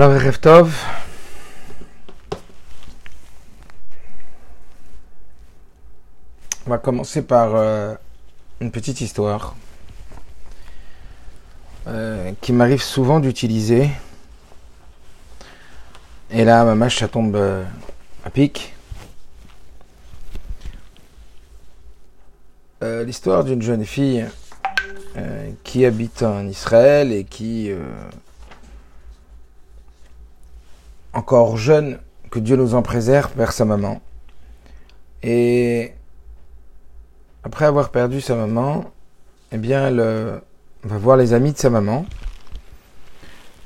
Tov. On va commencer par euh, une petite histoire euh, qui m'arrive souvent d'utiliser. Et là, ma mâche, ça tombe euh, à pic. L'histoire d'une jeune fille qui habite en Israël et qui encore jeune, que Dieu nous en préserve, vers sa maman. Et après avoir perdu sa maman, eh bien, elle va voir les amis de sa maman.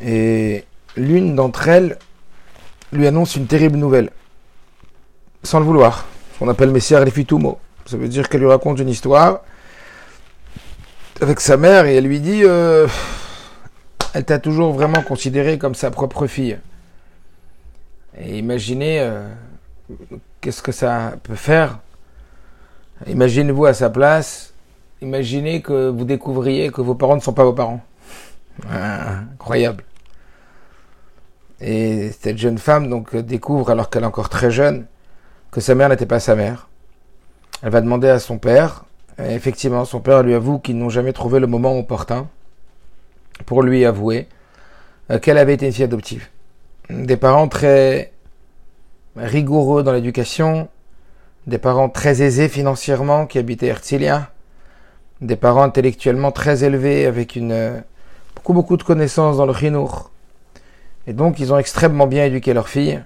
Et l'une d'entre elles lui annonce une terrible nouvelle, sans le vouloir. Ce qu'on appelle Messier Lefitumo. Ça veut dire qu'elle lui raconte une histoire avec sa mère et elle lui dit euh, Elle t'a toujours vraiment considéré comme sa propre fille. Et imaginez euh, qu'est-ce que ça peut faire? Imaginez-vous à sa place. Imaginez que vous découvriez que vos parents ne sont pas vos parents. Ah, incroyable. Et cette jeune femme donc découvre, alors qu'elle est encore très jeune, que sa mère n'était pas sa mère. Elle va demander à son père. Et effectivement, son père lui avoue qu'ils n'ont jamais trouvé le moment opportun pour lui avouer euh, qu'elle avait été une fille adoptive des parents très rigoureux dans l'éducation, des parents très aisés financièrement qui habitaient Herzliya, des parents intellectuellement très élevés avec une, beaucoup, beaucoup de connaissances dans le chinour. Et donc, ils ont extrêmement bien éduqué leur fille.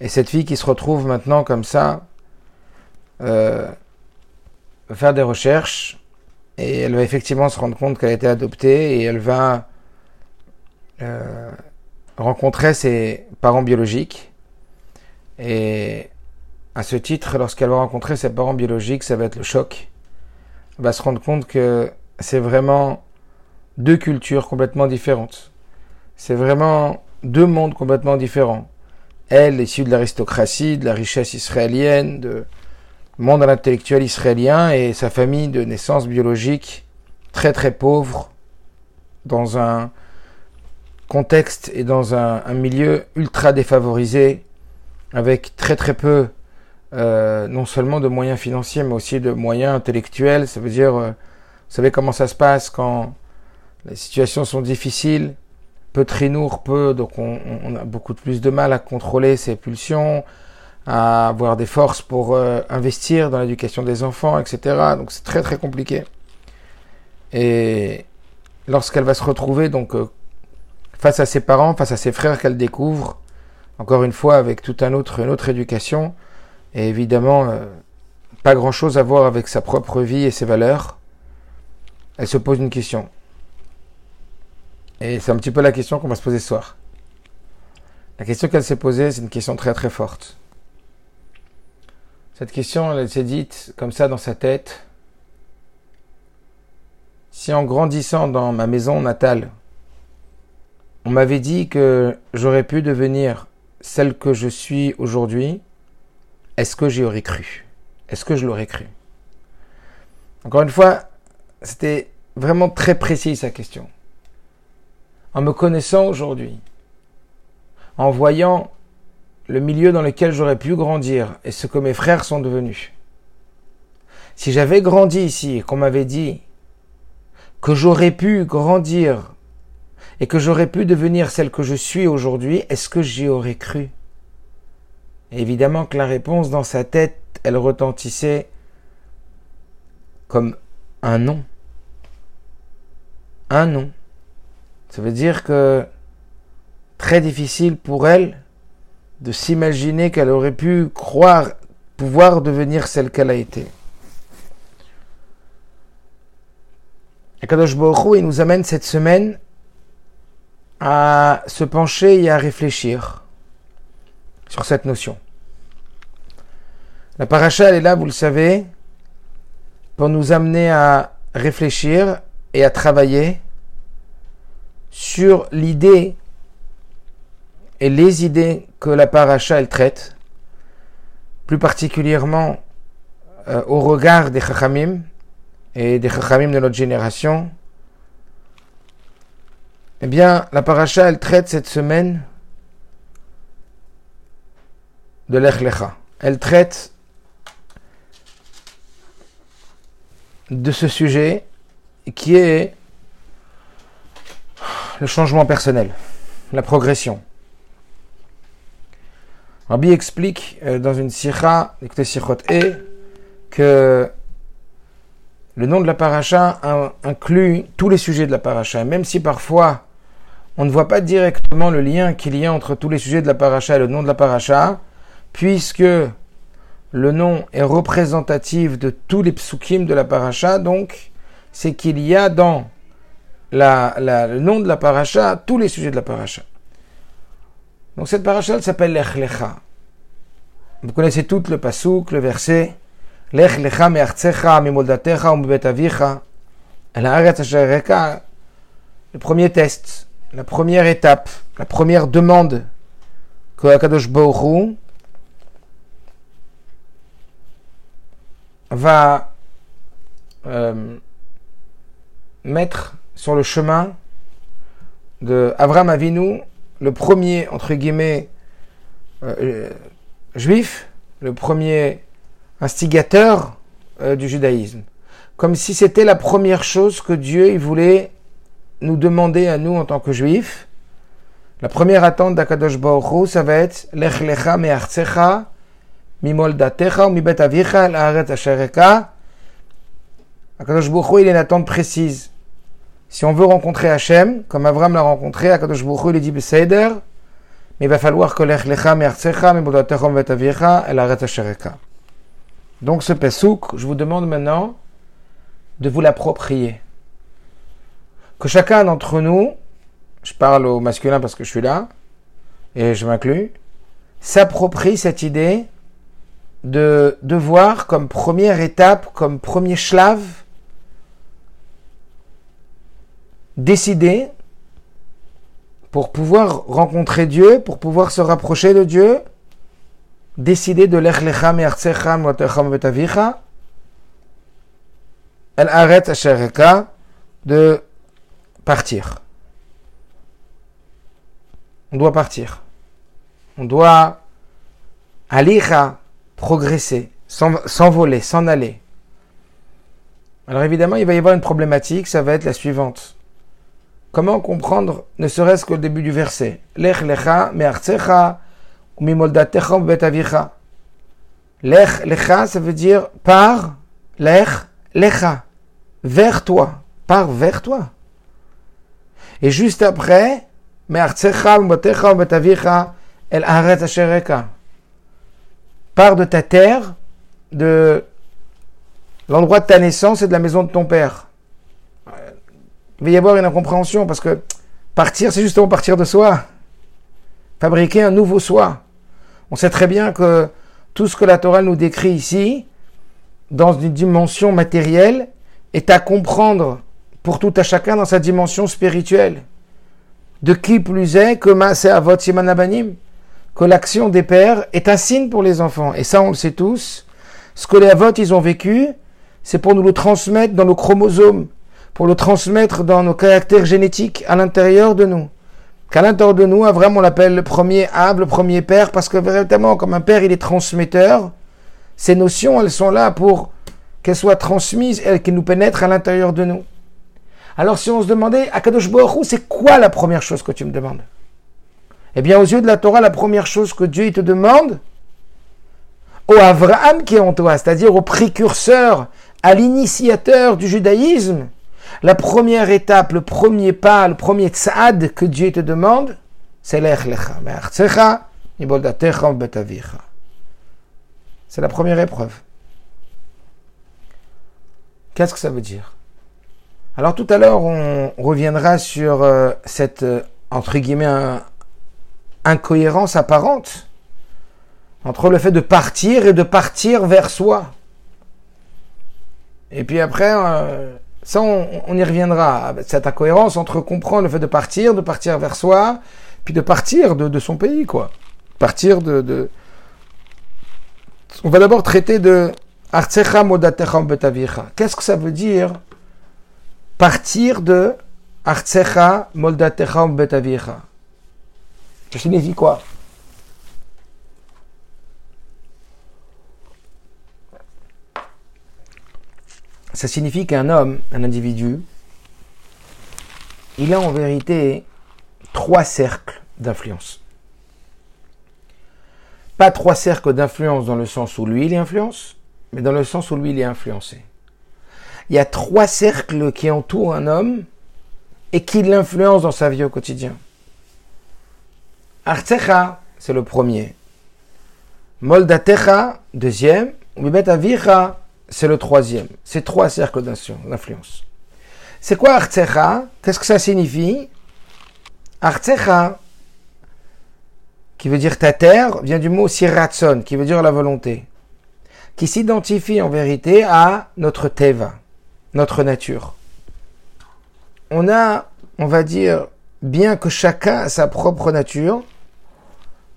Et cette fille qui se retrouve maintenant comme ça, euh, faire des recherches, et elle va effectivement se rendre compte qu'elle a été adoptée, et elle va euh, rencontrer ses parents biologiques. Et à ce titre, lorsqu'elle va rencontrer ses parents biologiques, ça va être le choc. Elle va se rendre compte que c'est vraiment deux cultures complètement différentes. C'est vraiment deux mondes complètement différents. Elle, issue de l'aristocratie, de la richesse israélienne, de monde intellectuel israélien, et sa famille de naissance biologique très très pauvre, dans un contexte et dans un, milieu ultra défavorisé, avec très très peu, euh, non seulement de moyens financiers, mais aussi de moyens intellectuels. Ça veut dire, euh, vous savez comment ça se passe quand les situations sont difficiles, peu trinour, peu, donc on, a beaucoup plus de mal à contrôler ses pulsions, à avoir des forces pour euh, investir dans l'éducation des enfants, etc. Donc c'est très très compliqué. Et lorsqu'elle va se retrouver donc face à ses parents, face à ses frères qu'elle découvre, encore une fois avec tout un autre, une autre éducation, et évidemment euh, pas grand-chose à voir avec sa propre vie et ses valeurs, elle se pose une question. Et c'est un petit peu la question qu'on va se poser ce soir. La question qu'elle s'est posée, c'est une question très très forte. Cette question, elle s'est dite comme ça dans sa tête. Si en grandissant dans ma maison natale, on m'avait dit que j'aurais pu devenir celle que je suis aujourd'hui. Est-ce que j'y aurais cru? Est-ce que je l'aurais cru? Encore une fois, c'était vraiment très précis sa question. En me connaissant aujourd'hui, en voyant le milieu dans lequel j'aurais pu grandir et ce que mes frères sont devenus. Si j'avais grandi ici qu'on m'avait dit que j'aurais pu grandir et que j'aurais pu devenir celle que je suis aujourd'hui, est-ce que j'y aurais cru? Évidemment que la réponse dans sa tête, elle retentissait comme un non. Un non. Ça veut dire que très difficile pour elle de s'imaginer qu'elle aurait pu croire pouvoir devenir celle qu'elle a été. Et Kadosh Baruch il nous amène cette semaine à se pencher et à réfléchir sur cette notion. La paracha, elle est là, vous le savez, pour nous amener à réfléchir et à travailler sur l'idée et les idées que la paracha, elle traite, plus particulièrement euh, au regard des chachamim et des chachamim de notre génération, Eh bien, la paracha, elle traite cette semaine de l'Echlecha. Elle traite de ce sujet qui est le changement personnel, la progression. Rabbi explique euh, dans une sikha, écoutez E, que le nom de la paracha inclut tous les sujets de la paracha, même si parfois on ne voit pas directement le lien qu'il y a entre tous les sujets de la paracha et le nom de la paracha, puisque le nom est représentatif de tous les psukim de la paracha, donc c'est qu'il y a dans le nom de la paracha tous les sujets de la paracha. Donc cette paracha elle s'appelle l'Echlecha. Vous connaissez tout le pasouk, le verset Lech lecha me'artzecha mimoldatecha u'mbetavicha le premier test, la première étape, la première demande que Akadosh Baruch va euh, mettre sur le chemin de Avram Avinu, le premier, entre guillemets, euh, euh, juif, le premier instigateur du judaïsme. Comme si c'était la première chose que Dieu voulait nous demander à nous en tant que juifs. La première attente d'Akadosh Baruch ça va être Lech lecha me'artzecha mimoldatecha ou mibet avicha l'aaretz ashereka. Akadosh Baruch il a une attente précise. Si on veut rencontrer Hachem, comme Avram l'a rencontré, Akadosh Baruch il dit Beseder, mais il va falloir que Lech lecha me'artzecha mimoldatecha mibet avicha l'aaretz ashereka. Donc ce pesouk, je vous demande maintenant de vous l'approprier que chacun d'entre nous, je parle au masculin parce que je suis là, et je m'inclus, s'approprie cette idée de devoir comme première étape, comme premier schlave, décider pour pouvoir rencontrer Dieu, pour pouvoir se rapprocher de Dieu, décider de l'echlecha me'artzecham watecham vetavicha, el aret ashereka, de partir. On doit partir. On doit aller progresser, s'envoler, s'en aller. Alors évidemment, il va y avoir une problématique, ça va être la suivante. Comment comprendre, ne serait-ce que le début du verset Lech lecha me'artzecha mimoldatecha betavicha. Lech lecha, ça veut dire par, lech lecha, vers toi, par vers toi. Et juste après, Pars de ta terre, de l'endroit de ta naissance et de la maison de ton père. Il va y avoir une incompréhension parce que partir, c'est justement partir de soi. Fabriquer un nouveau soi. On sait très bien que tout ce que la Torah nous décrit ici, dans une dimension matérielle, est à comprendre pour tout à chacun dans sa dimension spirituelle. De qui plus est que Maase Avot Simanabanim, que l'action des pères est un signe pour les enfants. Et ça, on le sait tous. Ce que les Avot, ils ont vécu, c'est pour nous le transmettre dans nos chromosomes, pour le transmettre dans nos caractères génétiques à l'intérieur de nous. Qu'à l'intérieur de nous, vraiment, on l'appelle le premier âme, le premier père, parce que véritablement, comme un père, il est transmetteur, ces notions, elles sont là pour qu'elles soient transmises et qu'elles nous pénètrent à l'intérieur de nous. Alors si on se demandait, Akadosh Baruch c'est quoi la première chose que tu me demandes? Eh bien, aux yeux de la Torah, la première chose que Dieu te demande, au Avraham qui est en toi, c'est-à-dire au précurseur, à l'initiateur du judaïsme, la première étape, le premier pas, le premier tzad que Dieu te demande, c'est l'echlecha. C'est la première épreuve. Qu'est-ce que ça veut dire? Alors tout à l'heure, on reviendra sur euh, cette, euh, entre guillemets, incohérence apparente entre le fait de partir et de partir vers soi. Et puis après, euh, ça, on, y reviendra. Cette incohérence entre comprendre le fait de partir, de partir vers soi, puis de partir de, son pays, quoi. Partir de... de... On va d'abord traiter de Qu'est-ce que ça veut dire partir de Artsecha moldatecha betavicha. Ça signifie quoi? Ça signifie qu'un homme, un individu, il a en vérité trois cercles d'influence. Pas trois cercles d'influence dans le sens où lui il influence, mais dans le sens où lui il est influencé. Il y a trois cercles qui entourent un homme et qui l'influencent dans sa vie au quotidien. Artsecha, c'est le premier. Moldatecha, deuxième. Mibet Avicha, c'est le troisième. C'est trois cercles d'influence. C'est quoi Artsecha Qu'est-ce que ça signifie? Artsecha, qui veut dire ta terre, vient du mot siratson, qui veut dire la volonté, qui s'identifie en vérité à notre teva, notre nature. On a, on va dire, bien que chacun a sa propre nature,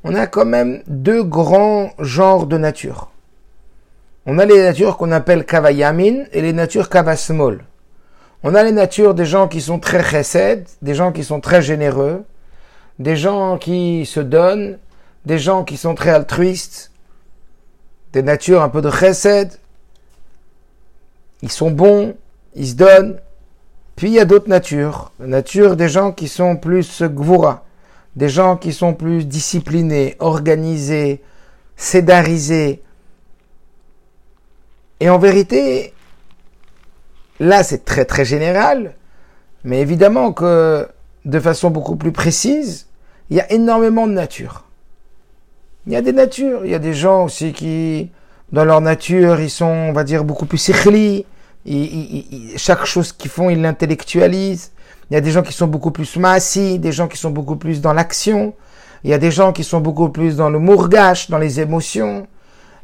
on a quand même deux grands genres de nature. On a les natures qu'on appelle kavayamin et les natures kavasmol. On a les natures des gens qui sont très chesed, des gens qui sont très généreux, des gens qui se donnent, des gens qui sont très altruistes, des natures un peu de chesed. Ils sont bons, ils se donnent. Puis il y a d'autres natures, nature des gens qui sont plus gvura, des gens qui sont plus disciplinés, organisés, sédarisés. Et en vérité, là c'est très très général, mais évidemment que de façon beaucoup plus précise, il y a énormément de nature. Il y a des natures, il y a des gens aussi qui, dans leur nature, ils sont, on va dire, beaucoup plus sikhli, chaque chose qu'ils font, ils l'intellectualisent. Il y a des gens qui sont beaucoup plus maassi, des gens qui sont beaucoup plus dans l'action. Il y a des gens qui sont beaucoup plus dans le mourgache, dans les émotions.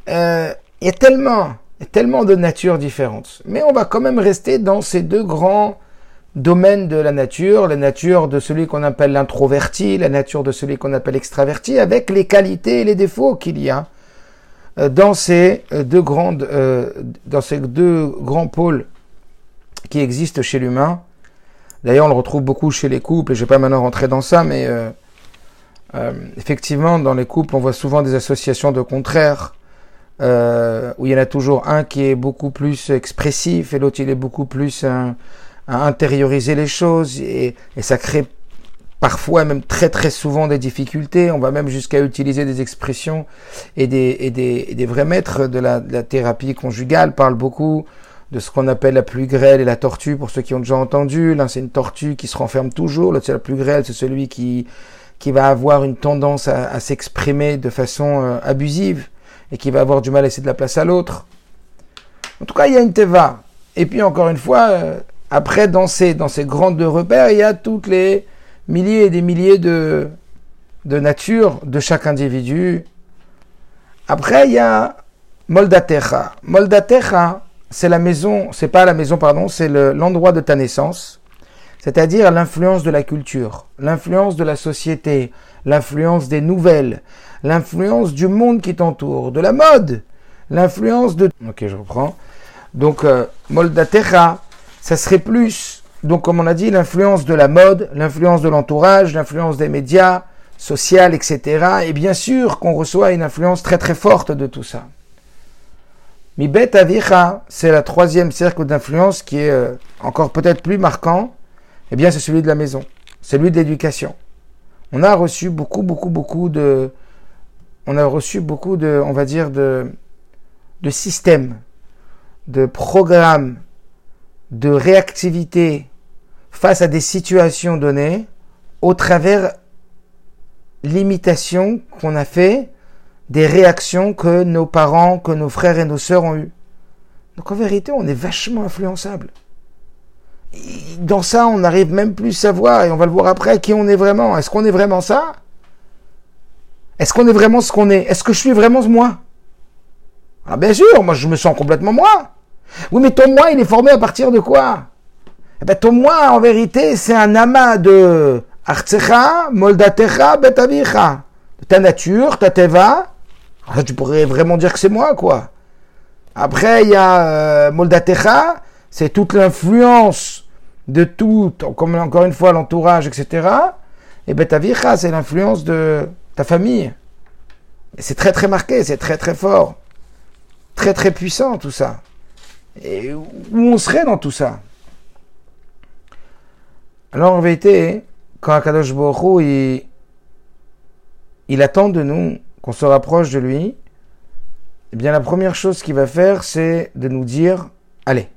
Euh, il y a tellement, tellement de natures différentes. Mais on va quand même rester dans ces deux grands domaines de la nature, la nature de celui qu'on appelle l'introverti, la nature de celui qu'on appelle l'extraverti, avec les qualités et les défauts qu'il y a dans ces euh, deux grandes, dans ces deux grands pôles qui existent chez l'humain. D'ailleurs, on le retrouve beaucoup chez les couples, et je ne vais pas maintenant rentrer dans ça, mais euh, euh, effectivement, dans les couples, on voit souvent des associations de contraires, euh, où il y en a toujours un qui est beaucoup plus expressif, et l'autre, il est beaucoup plus à intérioriser les choses, et, ça crée parfois, même très très souvent, des difficultés. On va même jusqu'à utiliser des expressions, et des, et des, des vrais maîtres de la, de la thérapie conjugale parlent beaucoup de ce qu'on appelle la pluie grêle et la tortue, pour ceux qui ont déjà entendu. L'un, c'est une tortue qui se renferme toujours. L'autre, c'est la pluie grêle, c'est celui qui, qui va avoir une tendance à, s'exprimer de façon euh, abusive et qui va avoir du mal à laisser de la place à l'autre. En tout cas, il y a une teva. Et puis, encore une fois, euh, après, dans ces, dans ces grandes repères, il y a toutes les milliers et des milliers de, de natures de chaque individu. Après, il y a Moldatecha. Moldatecha, c'est la maison, c'est pas la maison, pardon, c'est l'endroit de ta naissance, c'est-à-dire l'influence de la culture, l'influence de la société, l'influence des nouvelles, l'influence du monde qui t'entoure, de la mode, l'influence de... Ok, je reprends. Donc, euh, Moldatecha, ça serait plus, donc comme on a dit, l'influence de la mode, l'influence de l'entourage, l'influence des médias, sociales, etc. Et bien sûr qu'on reçoit une influence très très forte de tout ça. Bet Avicha, c'est la troisième cercle d'influence qui est euh, encore peut-être plus marquant. Eh bien, c'est celui de la maison, celui de l'éducation. On a reçu beaucoup, beaucoup, beaucoup de, on a reçu beaucoup de, on va dire de, de systèmes, de programmes, de réactivité face à des situations données au travers l'imitation qu'on a fait des réactions que nos parents, que nos frères et nos sœurs ont eues. Donc en vérité, on est vachement influençable. Dans ça, on n'arrive même plus à savoir, et on va le voir après, qui on est vraiment. Est-ce qu'on est vraiment ça? Est-ce qu'on est vraiment ce qu'on est? Est-ce que je suis vraiment moi? Ah bien sûr, moi je me sens complètement moi. Oui, mais ton moi, il est formé à partir de quoi? Eh bien, ton moi, en vérité, c'est un amas de Artsecha, Moldatecha, Betavicha. Ta nature, ta teva, ah, tu pourrais vraiment dire que c'est moi, quoi. Après, il y a euh, Moldatecha, c'est toute l'influence de tout, comme encore une fois l'entourage, etc., et bien ta vicha, c'est l'influence de ta famille. C'est très très marqué, c'est très très fort, très très puissant tout ça. Et où on serait dans tout ça? Alors en vérité, quand Akadosh Baruch il, il attend de nous qu'on se rapproche de lui, eh bien la première chose qu'il va faire, c'est de nous dire, allez,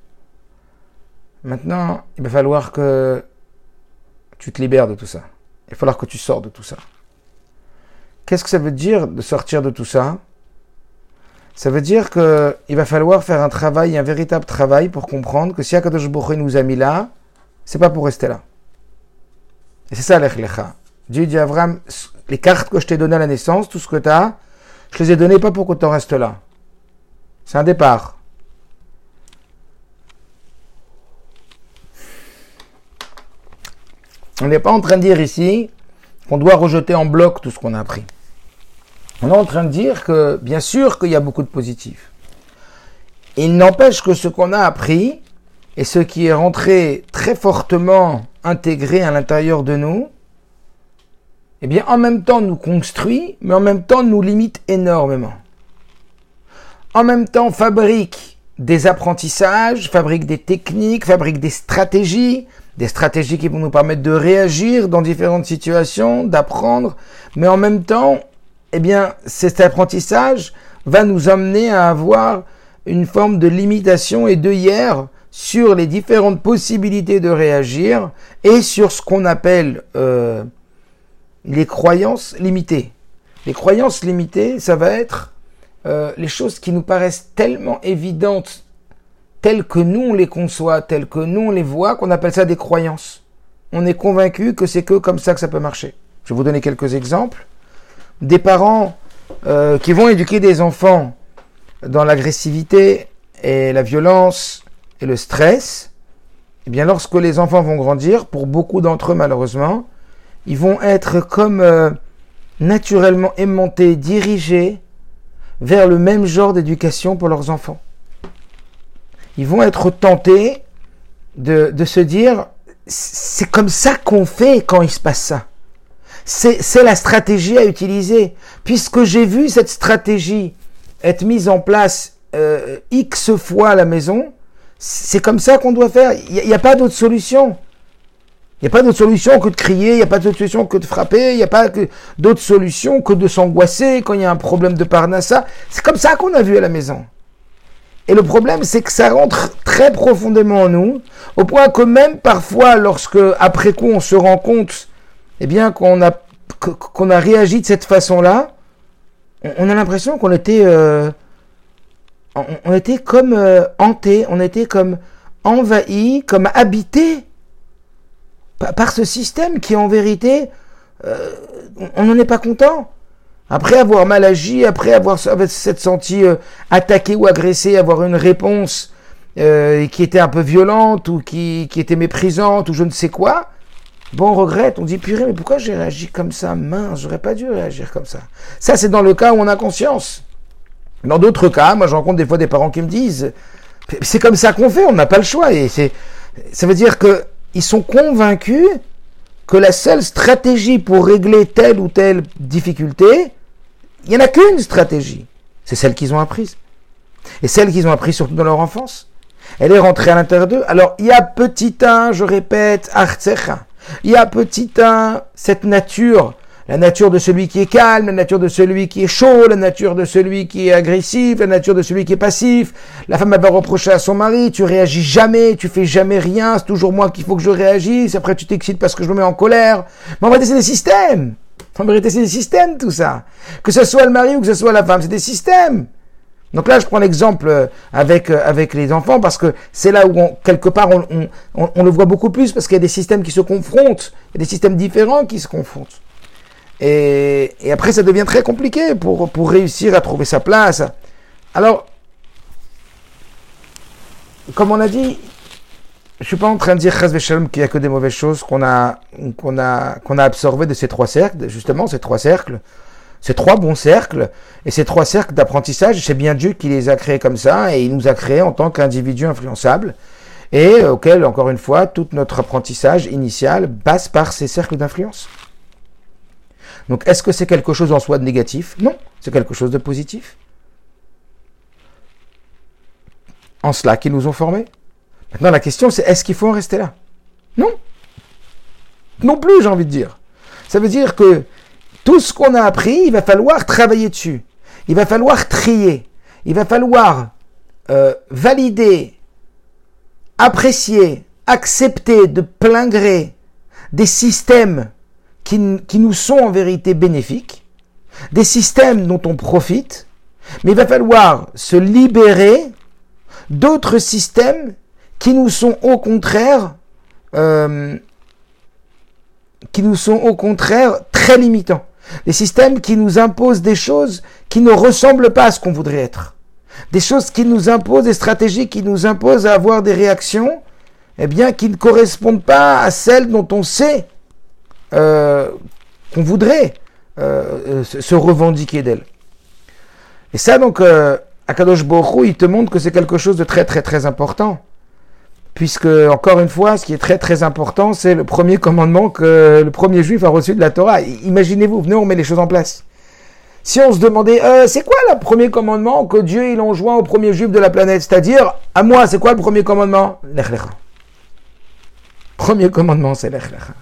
maintenant il va falloir que tu te libères de tout ça. Il va falloir que tu sors de tout ça. Qu'est-ce que ça veut dire de sortir de tout ça? Ça veut dire qu'il va falloir faire un travail, un véritable travail pour comprendre que si Akadosh Baruch nous a mis là, c'est pas pour rester là. Et c'est ça l'Echlecha. Dieu dit à Abraham, les cartes que je t'ai données à la naissance, tout ce que tu as, je les ai données pas pour que tu restes là. C'est un départ. On n'est pas en train de dire ici qu'on doit rejeter en bloc tout ce qu'on a appris. On est en train de dire que, bien sûr, qu'il y a beaucoup de positifs. Il n'empêche que ce qu'on a appris et ce qui est rentré très fortement intégré à l'intérieur de nous, eh bien, en même temps nous construit, mais en même temps nous limite énormément. En même temps fabrique des apprentissages, fabrique des techniques, fabrique des stratégies, des stratégies qui vont nous permettre de réagir dans différentes situations, d'apprendre, mais en même temps, eh bien, cet apprentissage va nous amener à avoir une forme de limitation et de hier sur les différentes possibilités de réagir et sur ce qu'on appelle euh, les croyances limitées. Les croyances limitées, ça va être euh, les choses qui nous paraissent tellement évidentes telles que nous on les conçoit, telles que nous on les voit, qu'on appelle ça des croyances. On est convaincu que c'est que comme ça que ça peut marcher. Je vais vous donner quelques exemples. Des parents euh, qui vont éduquer des enfants dans l'agressivité et la violence et le stress, eh bien lorsque les enfants vont grandir, pour beaucoup d'entre eux malheureusement, ils vont être comme euh, naturellement aimantés, dirigés vers le même genre d'éducation pour leurs enfants ils vont être tentés de, de se dire, c'est comme ça qu'on fait quand il se passe ça. C'est la stratégie à utiliser. Puisque j'ai vu cette stratégie être mise en place euh, X fois à la maison, c'est comme ça qu'on doit faire. Il n'y a, pas d'autre solution. Il n'y a pas d'autre solution que de crier, il n'y a pas d'autre solution que de frapper, il n'y a pas d'autre solution que de s'angoisser quand il y a un problème de parnassa. C'est comme ça qu'on a vu à la maison. Et le problème, c'est que ça rentre très profondément en nous, au point que même parfois, lorsque après coup on se rend compte, eh bien qu'on a qu'on a réagi de cette façon-là, on a l'impression qu'on était euh, on, était comme euh, hanté, on était comme envahi, comme habité par, ce système qui en vérité euh, on n'en est pas content. Après avoir mal agi, après avoir s'être senti euh, attaqué ou agressé, avoir une réponse euh, qui était un peu violente ou qui, qui, était méprisante ou je ne sais quoi, bon, on regrette, on dit purée, mais pourquoi j'ai réagi comme ça? Mince, j'aurais pas dû réagir comme ça. Ça, c'est dans le cas où on a conscience. Dans d'autres cas, moi je rencontre des fois des parents qui me disent c'est comme ça qu'on fait, on n'a pas le choix. Et c'est, ça veut dire que ils sont convaincus que la seule stratégie pour régler telle ou telle difficulté, il n'y en a qu'une stratégie. C'est celle qu'ils ont apprise. Et celle qu'ils ont apprise surtout dans leur enfance. Elle est rentrée à l'intérieur d'eux. Alors, il y a petit un, je répète, artsecha. Il y a petit un, cette nature la nature de celui qui est calme, la nature de celui qui est chaud, la nature de celui qui est agressif, la nature de celui qui est passif. La femme va reprocher à son mari, tu réagis jamais, tu fais jamais rien, c'est toujours moi qu'il faut que je réagisse, après tu t'excites parce que je me mets en colère. Mais en vérité, c'est des systèmes. En vérité, c'est des systèmes, tout ça. Que ce soit le mari ou que ce soit la femme, c'est des systèmes. Donc là, je prends l'exemple avec avec les enfants parce que c'est là où quelque part on, on, on, le voit beaucoup plus parce qu'il y a des systèmes qui se confrontent, il y a des systèmes différents qui se confrontent. Et, et, après, ça devient très compliqué pour, pour réussir à trouver sa place. Alors, comme on a dit, je suis pas en train de dire qu'il n'y a que des mauvaises choses qu'on a, qu'on a, qu'on a absorbées de ces trois cercles, justement, ces trois cercles, ces trois bons cercles, et ces trois cercles d'apprentissage, c'est bien Dieu qui les a créés comme ça, et il nous a créés en tant qu'individus influençables. et auquel, encore une fois, tout notre apprentissage initial passe par ces cercles d'influence. Donc, est-ce que c'est quelque chose en soi de négatif? Non, c'est quelque chose de positif? En cela qu'ils nous ont formés? Maintenant, la question, c'est est-ce qu'il faut en rester là? Non. Non plus, j'ai envie de dire. Ça veut dire que tout ce qu'on a appris, il va falloir travailler dessus. Il va falloir trier. Il va falloir euh, valider, apprécier, accepter de plein gré des systèmes qui, nous sont en vérité bénéfiques, des systèmes dont on profite, mais il va falloir se libérer d'autres systèmes qui nous sont au contraire euh, qui nous sont au contraire très limitants. Des systèmes qui nous imposent des choses qui ne ressemblent pas à ce qu'on voudrait être. Des choses qui nous imposent, des stratégies qui nous imposent à avoir des réactions, eh bien, qui ne correspondent pas à celles dont on sait euh, qu'on voudrait euh, se revendiquer d'elles. Et ça, donc, euh, Akadosh Borou, il te montre que c'est quelque chose de très, très, très important puisque, encore une fois, ce qui est très très important, c'est le premier commandement que le premier juif a reçu de la Torah. Imaginez-vous, venez, on met les choses en place. Si on se demandait, euh, c'est quoi le premier commandement que Dieu il enjoint au premier juif de la planète? C'est-à-dire, à moi, c'est quoi le premier commandement? L'echlecha. Premier commandement, c'est l'echlecha.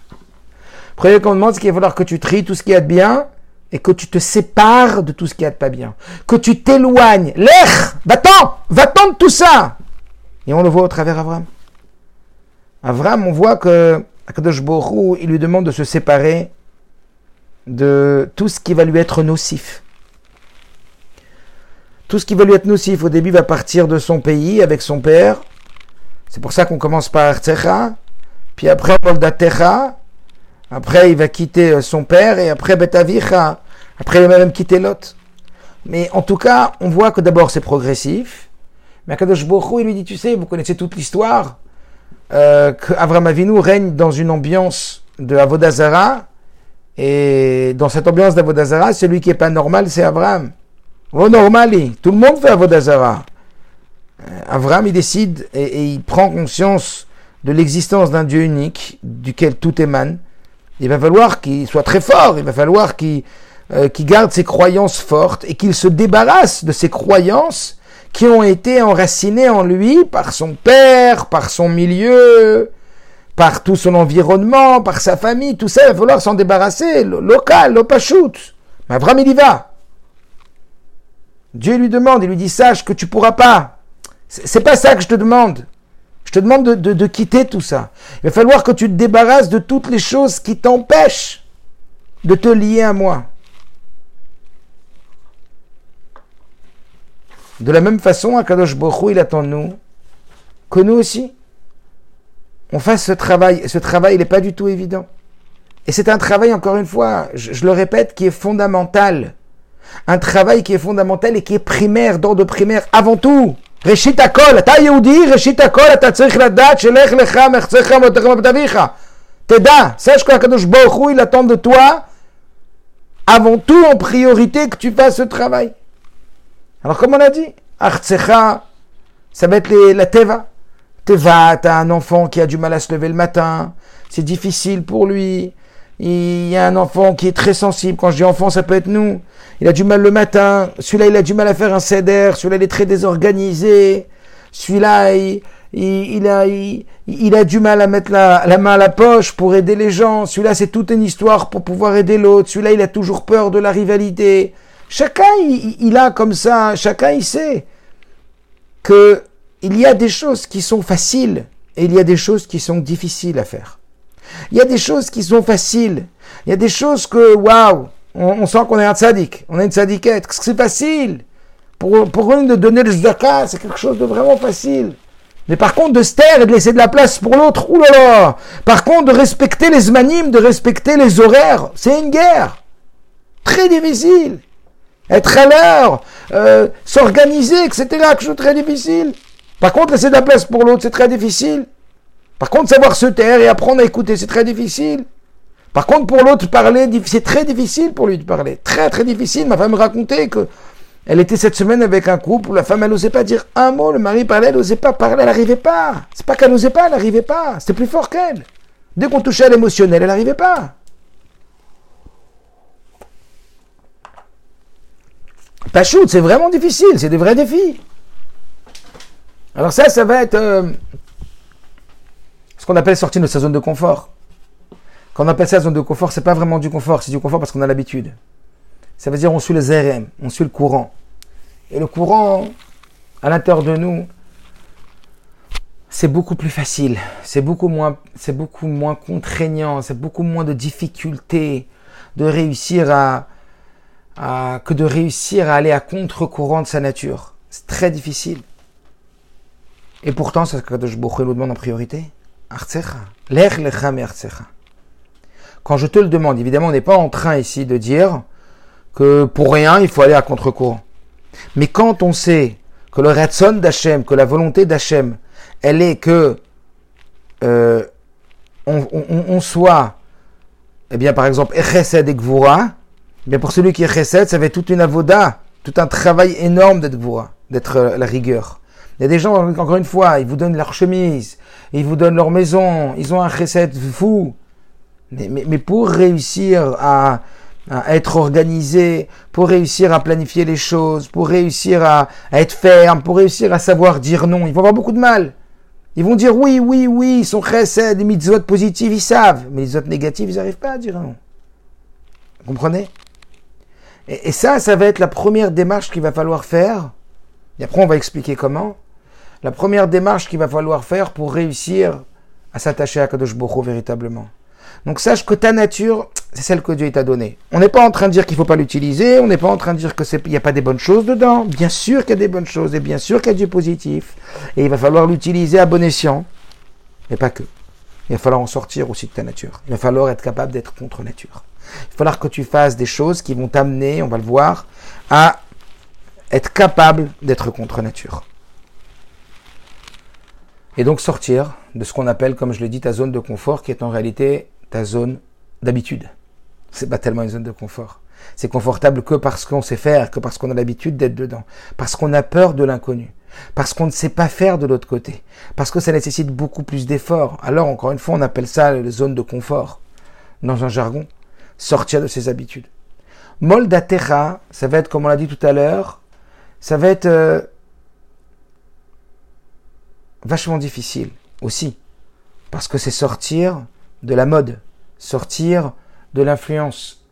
Premier commandement, c'est qu'il va falloir que tu tries tout ce qui a de bien et que tu te sépares de tout ce qui y a de pas bien. Que tu t'éloignes. Lech Va-t'en Va-t'en de tout ça Et on le voit au travers Abraham. Avram, on voit que Akadosh Borou, il lui demande de se séparer de tout ce qui va lui être nocif. Tout ce qui va lui être nocif, au début, va partir de son pays avec son père. C'est pour ça qu'on commence par Tsecha, puis après Techa, après il va quitter son père, et après Betavicha, après il va même quitter Lot. Mais en tout cas, on voit que d'abord c'est progressif, mais Akadosh Borou, il lui dit, tu sais, vous connaissez toute l'histoire, euh, qu'Avram Avinu règne dans une ambiance de Avodazara, et dans cette ambiance d'Avodazara, celui qui est pas normal, c'est Avram. Oh, normali, tout le monde fait Avodazara. Euh, Avram, il décide et, il prend conscience de l'existence d'un Dieu unique, duquel tout émane. Il va falloir qu'il soit très fort, il va falloir qu'il euh, garde ses croyances fortes et qu'il se débarrasse de ses croyances qui ont été enracinés en lui par son père, par son milieu, par tout son environnement, par sa famille, tout ça, il va falloir s'en débarrasser, local, l'opachut. Mais Abraham, il y va. Dieu lui demande, il lui dit, sache que tu pourras pas. C'est pas ça que je te demande. Je te demande de, quitter tout ça. Il va falloir que tu te débarrasses de toutes les choses qui t'empêchent de te lier à moi. De la même façon, Akadosh Bokhu, il attend de nous que nous aussi, on fasse ce travail. Et ce travail, il n'est pas du tout évident. Et c'est un travail, encore une fois, je, le répète, qui est fondamental. Un travail qui est fondamental et qui est primaire, d'ordre primaire, avant tout. Reshit akol, ata yehudi, reshit akol, ata tzrich ladat, shelech lecha, mechzecha, motechem, abdavicha. Teda, sache qu'Akadosh Baruch il attend de toi, avant tout, en priorité, que tu fasses ce travail. Alors, comme on a dit, Artsecha, ça va être la Teva. Teva, t'as un enfant qui a du mal à se lever le matin, c'est difficile pour lui. Il y a un enfant qui est très sensible. Quand je dis enfant, ça peut être nous. Il a du mal le matin. Celui-là, il a du mal à faire un ceder. Celui-là, il est très désorganisé. Celui-là, il, a, il, du mal à mettre la, la, main à la poche pour aider les gens. Celui-là, c'est toute une histoire pour pouvoir aider l'autre. Celui-là, il a toujours peur de la rivalité. Chacun, il, a comme ça, chacun, il sait que il y a des choses qui sont faciles et il y a des choses qui sont difficiles à faire. Il y a des choses qui sont faciles. Il y a des choses que, waouh, on, sent qu'on est un tzaddik, on est une tzadikette, c'est facile? Pour, pour une de donner le zaka, c'est quelque chose de vraiment facile. Mais par contre, de se taire et de laisser de la place pour l'autre, oulala. Par contre, de respecter les zmanim, de respecter les horaires, c'est une guerre. Très difficile être à l'heure, euh, s'organiser, etc. Quelque chose de très difficile. Par contre, laisser de la place pour l'autre, c'est très difficile. Par contre, savoir se taire et apprendre à écouter, c'est très difficile. Par contre, pour l'autre, parler, c'est très difficile pour lui de parler. Très, très difficile. Ma femme me racontait que Elle était cette semaine avec un couple où la femme, elle n'osait pas dire un mot, le mari parlait, elle n'osait pas parler, elle n'arrivait pas. C'est pas qu'elle n'osait pas, elle n'arrivait pas. C'était plus fort qu'elle. Dès qu'on touchait à l'émotionnel, elle n'arrivait pas. Pas shoot, c'est vraiment difficile, c'est des vrais défis. Alors ça, ça va être euh, ce qu'on appelle sortir de sa zone de confort. Quand on appelle ça zone de confort, c'est pas vraiment du confort, c'est du confort parce qu'on a l'habitude. Ça veut dire on suit le ZRM, on suit le courant. Et le courant, à l'intérieur de nous, c'est beaucoup plus facile, c'est beaucoup moins, beaucoup moins contraignant, c'est beaucoup moins de difficultés de réussir à, que de réussir à aller à contre-courant de sa nature. C'est très difficile. Et pourtant, c'est ce que je nous demande en priorité. L'air quand je te le demande, évidemment, on n'est pas en train ici de dire que pour rien, il faut aller à contre-courant. Mais quand on sait que le ratson d'Hachem, que la volonté d'Hachem, elle est que euh, on, soit, eh bien, par exemple, Echesed et Gvura, eh bien, pour celui qui est ça va être toute une avoda, tout un travail énorme d'être Gvura, d'être euh, la rigueur. Il y a des gens, encore une fois, ils vous donnent leur chemise, ils vous donnent leur maison, ils ont un Chesed fou, mais, pour réussir à, être organisé, pour réussir à planifier les choses, pour réussir à, être ferme, pour réussir à savoir dire non, ils vont avoir beaucoup de mal. Ils vont dire oui, oui, oui, ils sont chesed, des mitzvot positifs, ils savent. Mais les autres négatifs, ils n'arrivent pas à dire non. Vous comprenez? Et, et, ça, ça va être la première démarche qu'il va falloir faire. Et après, on va expliquer comment. La première démarche qu'il va falloir faire pour réussir à s'attacher à Kadosh Boko véritablement. Donc sache que ta nature, c'est celle que Dieu t'a donnée. On n'est pas en train de dire qu'il ne faut pas l'utiliser, on n'est pas en train de dire qu'il n'y a pas des bonnes choses dedans. Bien sûr qu'il y a des bonnes choses et bien sûr qu'il y a du positif. Et il va falloir l'utiliser à bon escient. Mais pas que. Il va falloir en sortir aussi de ta nature. Il va falloir être capable d'être contre nature. Il va falloir que tu fasses des choses qui vont t'amener, on va le voir, à être capable d'être contre nature. Et donc sortir de ce qu'on appelle, comme je l'ai dit, ta zone de confort, qui est en réalité ta zone d'habitude. C'est pas tellement une zone de confort. C'est confortable que parce qu'on sait faire, que parce qu'on a l'habitude d'être dedans, parce qu'on a peur de l'inconnu, parce qu'on ne sait pas faire de l'autre côté, parce que ça nécessite beaucoup plus d'efforts. Alors, encore une fois, on appelle ça la zone de confort, dans un jargon, sortir de ses habitudes. Moldatecha, ça va être, comme on l'a dit tout à l'heure, ça va être euh, vachement difficile aussi, parce que c'est sortir de la mode, sortir de l'influence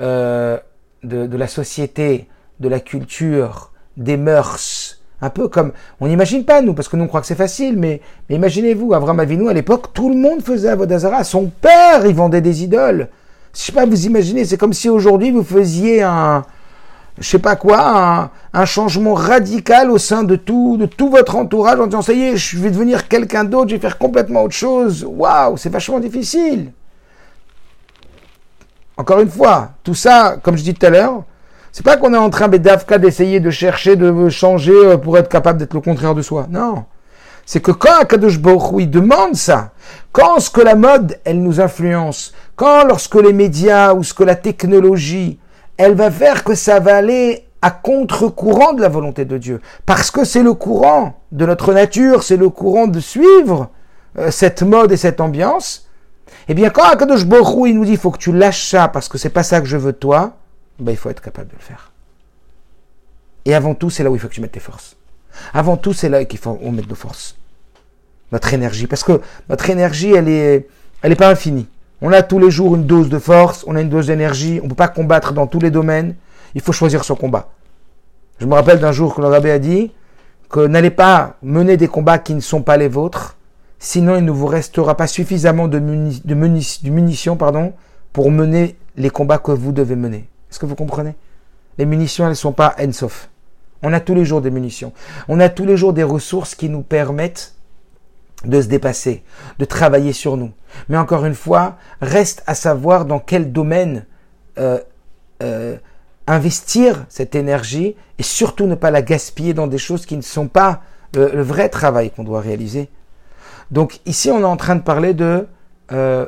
euh, de, la société, de la culture, des mœurs. Un peu comme, on n'imagine pas nous, parce que nous on croit que c'est facile, mais, imaginez-vous, Avram Avinu à l'époque, tout le monde faisait Avodazara. Son père, il vendait des idoles. Je sais pas, vous imaginez, c'est comme si aujourd'hui vous faisiez un, je sais pas quoi, un, changement radical au sein de tout, de tout votre entourage en disant ça y est, je vais devenir quelqu'un d'autre, je vais faire complètement autre chose. Waouh, c'est vachement difficile. Encore une fois, tout ça, comme je dis tout à l'heure, c'est pas qu'on est en train d'Afka d'essayer de chercher de changer euh, pour être capable d'être le contraire de soi. Non. C'est que quand Akadosh Baruch il demande ça, quand ce que la mode, elle nous influence, quand lorsque les médias ou ce que la technologie, elle va faire que ça va aller à contre-courant de la volonté de Dieu. Parce que c'est le courant de notre nature, c'est le courant de suivre euh, cette mode et cette ambiance. Eh bien, quand Akadosh Borou, il nous dit, faut que tu lâches ça parce que c'est pas ça que je veux toi, ben, il faut être capable de le faire. Et avant tout, c'est là où il faut que tu mettes tes forces. Avant tout, c'est là qu'il faut on mette nos forces. Notre énergie. Parce que notre énergie, elle est, elle est pas infinie. On a tous les jours une dose de force, on a une dose d'énergie, on ne peut pas combattre dans tous les domaines, il faut choisir son combat. Je me rappelle d'un jour que le rabbin a dit que n'allez pas mener des combats qui ne sont pas les vôtres, sinon il ne vous restera pas suffisamment de, munitions pardon, pour mener les combats que vous devez mener. Est-ce que vous comprenez? Les munitions, elles ne sont pas end-off. On a tous les jours des munitions. On a tous les jours des ressources qui nous permettent de se dépasser, de travailler sur nous. Mais encore une fois, reste à savoir dans quel domaine euh, euh, investir cette énergie et surtout ne pas la gaspiller dans des choses qui ne sont pas le, vrai travail qu'on doit réaliser. Donc ici, on est en train de parler de euh,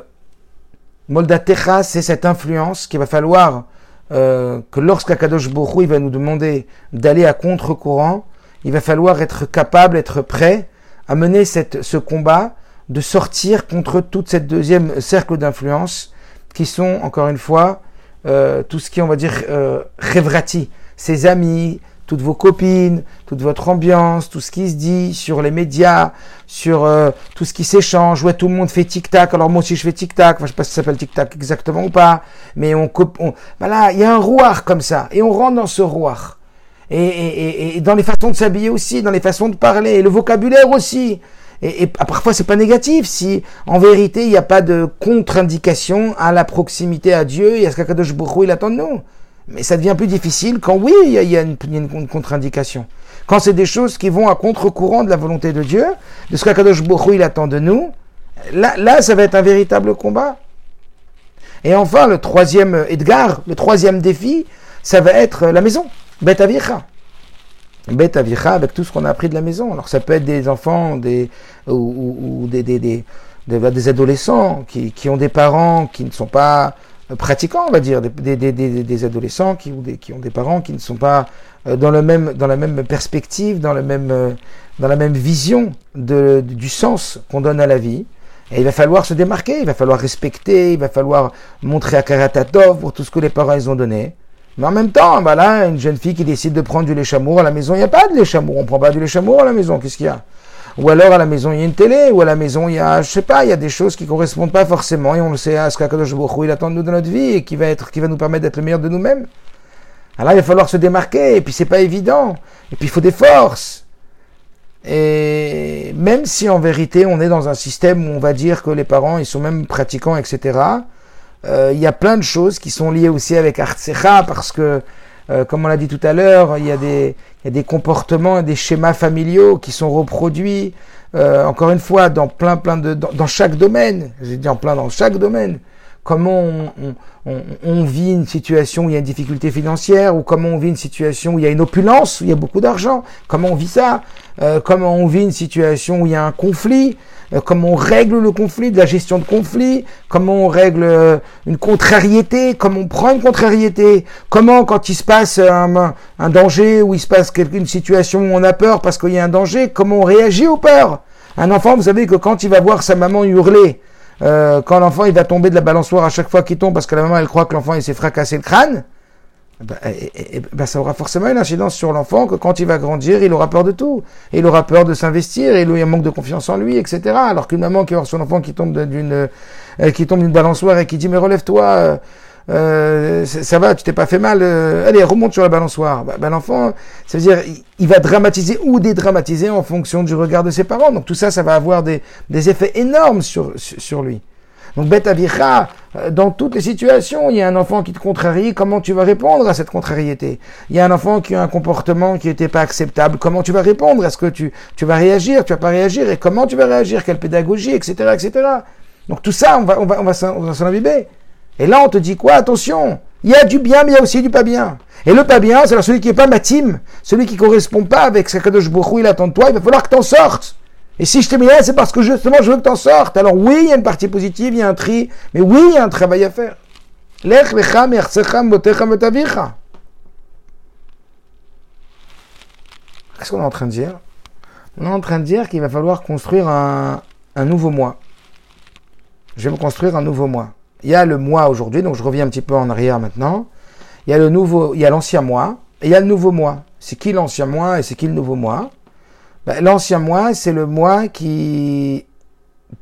c'est cette influence qu'il va falloir euh, que lorsqu'Akadosh Borou va nous demander d'aller à contre-courant, il va falloir être capable, être prêt à mener cette, ce combat, de sortir contre toute cette deuxième cercle d'influence qui sont, encore une fois, euh, tout ce qui, on va dire, euh, ses amis, toutes vos copines, toute votre ambiance, tout ce qui se dit sur les médias, sur euh, tout ce qui s'échange. Ouais, tout le monde fait tic-tac. Alors moi aussi je fais tic-tac. Enfin, je sais pas si ça s'appelle tic-tac exactement ou pas. Mais on, on voilà, il y a un rouard comme ça. Et on rentre dans ce rouard. Et, dans les façons de s'habiller aussi, dans les façons de parler, le vocabulaire aussi. Et, et parfois c'est pas négatif si en vérité il n'y a pas de contre-indication à la proximité à Dieu et à ce qu'Akadosh Baruch il attend de nous. Mais ça devient plus difficile quand oui, il y a, une, contre-indication. Quand c'est des choses qui vont à contre-courant de la volonté de Dieu, de ce qu'Akadosh Baruch il attend de nous, là, ça va être un véritable combat. Et enfin, le troisième Edgar, le troisième défi, ça va être la maison, Bet Avicha. Avec tout ce qu'on a appris de la maison. Alors ça peut être des enfants des, ou, des, des, des, des, adolescents qui, qui ont des parents qui ne sont pas pratiquants, on va dire, des, des, des, des adolescents qui, ou qui ont des parents qui ne sont pas euh, dans, le même, dans la même perspective, dans, le même, euh, dans la même vision de, du sens qu'on donne à la vie. Et il va falloir se démarquer, il va falloir respecter, il va falloir montrer à Karatatov pour tout ce que les parents ils ont donné. Mais en même temps, voilà, une jeune fille qui décide de prendre du lait à la maison, il n'y a pas de lait chamour, on prend pas du lait à la maison, qu'est-ce qu'il y a? Ou alors à la maison il y a une télé, ou à la maison il y a, je sais pas, il y a des choses qui correspondent pas forcément, et on le sait à ce qu'Akadosh il attend de nous dans notre vie, et qui va être, qui va nous permettre d'être le meilleur de nous-mêmes. Alors il va falloir se démarquer, et puis c'est pas évident, et puis il faut des forces. Et même si en vérité on est dans un système où on va dire que les parents ils sont même pratiquants, etc., il y a plein de choses qui sont liées aussi avec Artsecha, parce que euh, comme on l'a dit tout à l'heure, il, y a des, des comportements et des schémas familiaux qui sont reproduits, euh, encore une fois, dans plein, plein de, dans, dans chaque domaine. J'ai dit en plein dans chaque domaine comment on, vit une situation où il y a une difficulté financière, ou comment on vit une situation où il y a une opulence, où il y a beaucoup d'argent, comment on vit ça, euh, comment on vit une situation où il y a un conflit, euh, comment on règle le conflit, de la gestion de conflit, comment on règle euh, une contrariété, comment on prend une contrariété, comment quand il se passe un, un danger, ou il se passe une situation où on a peur parce qu'il y a un danger, comment on réagit aux peurs? Un enfant, vous savez que quand il va voir sa maman hurler, euh, quand l'enfant il va tomber de la balançoire à chaque fois qu'il tombe parce que la maman elle croit que l'enfant il s'est fracassé le crâne, bah, bah, ça aura forcément une incidence sur l'enfant que quand il va grandir, il aura peur de tout. Et il aura peur de s'investir, et il a un manque de confiance en lui, etc. Alors qu'une maman qui voit son enfant qui tombe d'une euh, qui tombe d'une balançoire et qui dit mais relève-toi, euh, euh, ça va, tu t'es pas fait mal, euh, allez, remonte sur la balançoire. Bah, bah l'enfant, ça veut dire, il, va dramatiser ou dédramatiser en fonction du regard de ses parents. Donc tout ça, ça va avoir des, des effets énormes sur, sur lui. Donc bête avicha, euh, dans toutes les situations, il y a un enfant qui te contrarie, comment tu vas répondre à cette contrariété? Il y a un enfant qui a un comportement qui n'était pas acceptable, comment tu vas répondre? Est-ce que tu, tu vas réagir, tu vas pas réagir? Et comment tu vas réagir? Quelle pédagogie, etc., etc. Donc tout ça, on va, on va, on va s'en imbiber. Et là, on te dit quoi? Attention, il y a du bien, mais il y a aussi du pas bien. Et le pas bien, c'est celui qui n'est pas matim, celui qui correspond pas avec ce que Baruch il attend de toi, il va falloir que tu en sortes. Et si je t'ai mis là, c'est parce que justement, je veux que tu en sortes. Alors oui, il y a une partie positive, il y a un tri, mais oui, il y a un travail à faire. Qu'est-ce qu'on est en train de dire? On est en train de dire qu'il va falloir construire un, un nouveau moi. Je vais me construire un nouveau moi il y a le moi aujourd'hui, donc je reviens un petit peu en arrière maintenant. Il y a le nouveau, il y a l'ancien moi, et il y a le nouveau moi. C'est qui l'ancien moi et c'est qui le nouveau moi? Ben, L'ancien moi, c'est le moi qui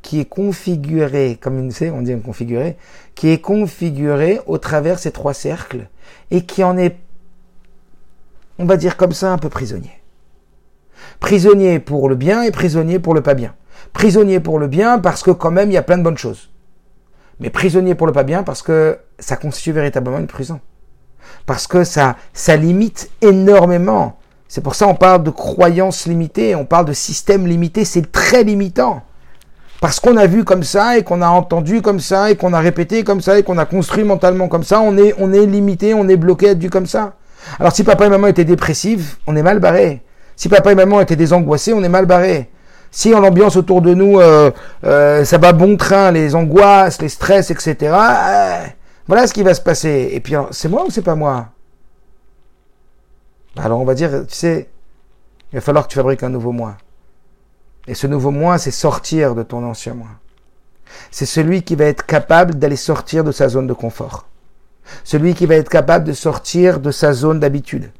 qui est configuré, comme une, sait, on dit configuré, qui est configuré au travers ces trois cercles et qui en est, on va dire comme ça, un peu prisonnier. Prisonnier pour le bien et prisonnier pour le pas bien. Prisonnier pour le bien parce que quand même il y a plein de bonnes choses mais prisonnier pour le pas bien parce que ça constitue véritablement une prison. Parce que ça, ça limite énormément. C'est pour ça qu'on parle de croyances limitées, on parle de système limité, c'est très limitant. Parce qu'on a vu comme ça et qu'on a entendu comme ça et qu'on a répété comme ça et qu'on a construit mentalement comme ça, on est, on est limité, on est bloqué à être comme ça. Alors si papa et maman étaient dépressifs, on est mal barré. Si papa et maman étaient désangoissés, on est mal barré. Si en l'ambiance autour de nous, euh, euh, ça va bon train, les angoisses, les stress, etc., euh, Voilà ce qui va se passer. Et puis, c'est moi ou c'est pas moi? Bah, Alors, on va dire, tu sais, il va falloir que tu fabriques un nouveau moi. Et ce nouveau moi, c'est sortir de ton ancien moi. C'est celui qui va être capable d'aller sortir de sa zone de confort. Celui qui va être capable de sortir de sa zone d'habitude,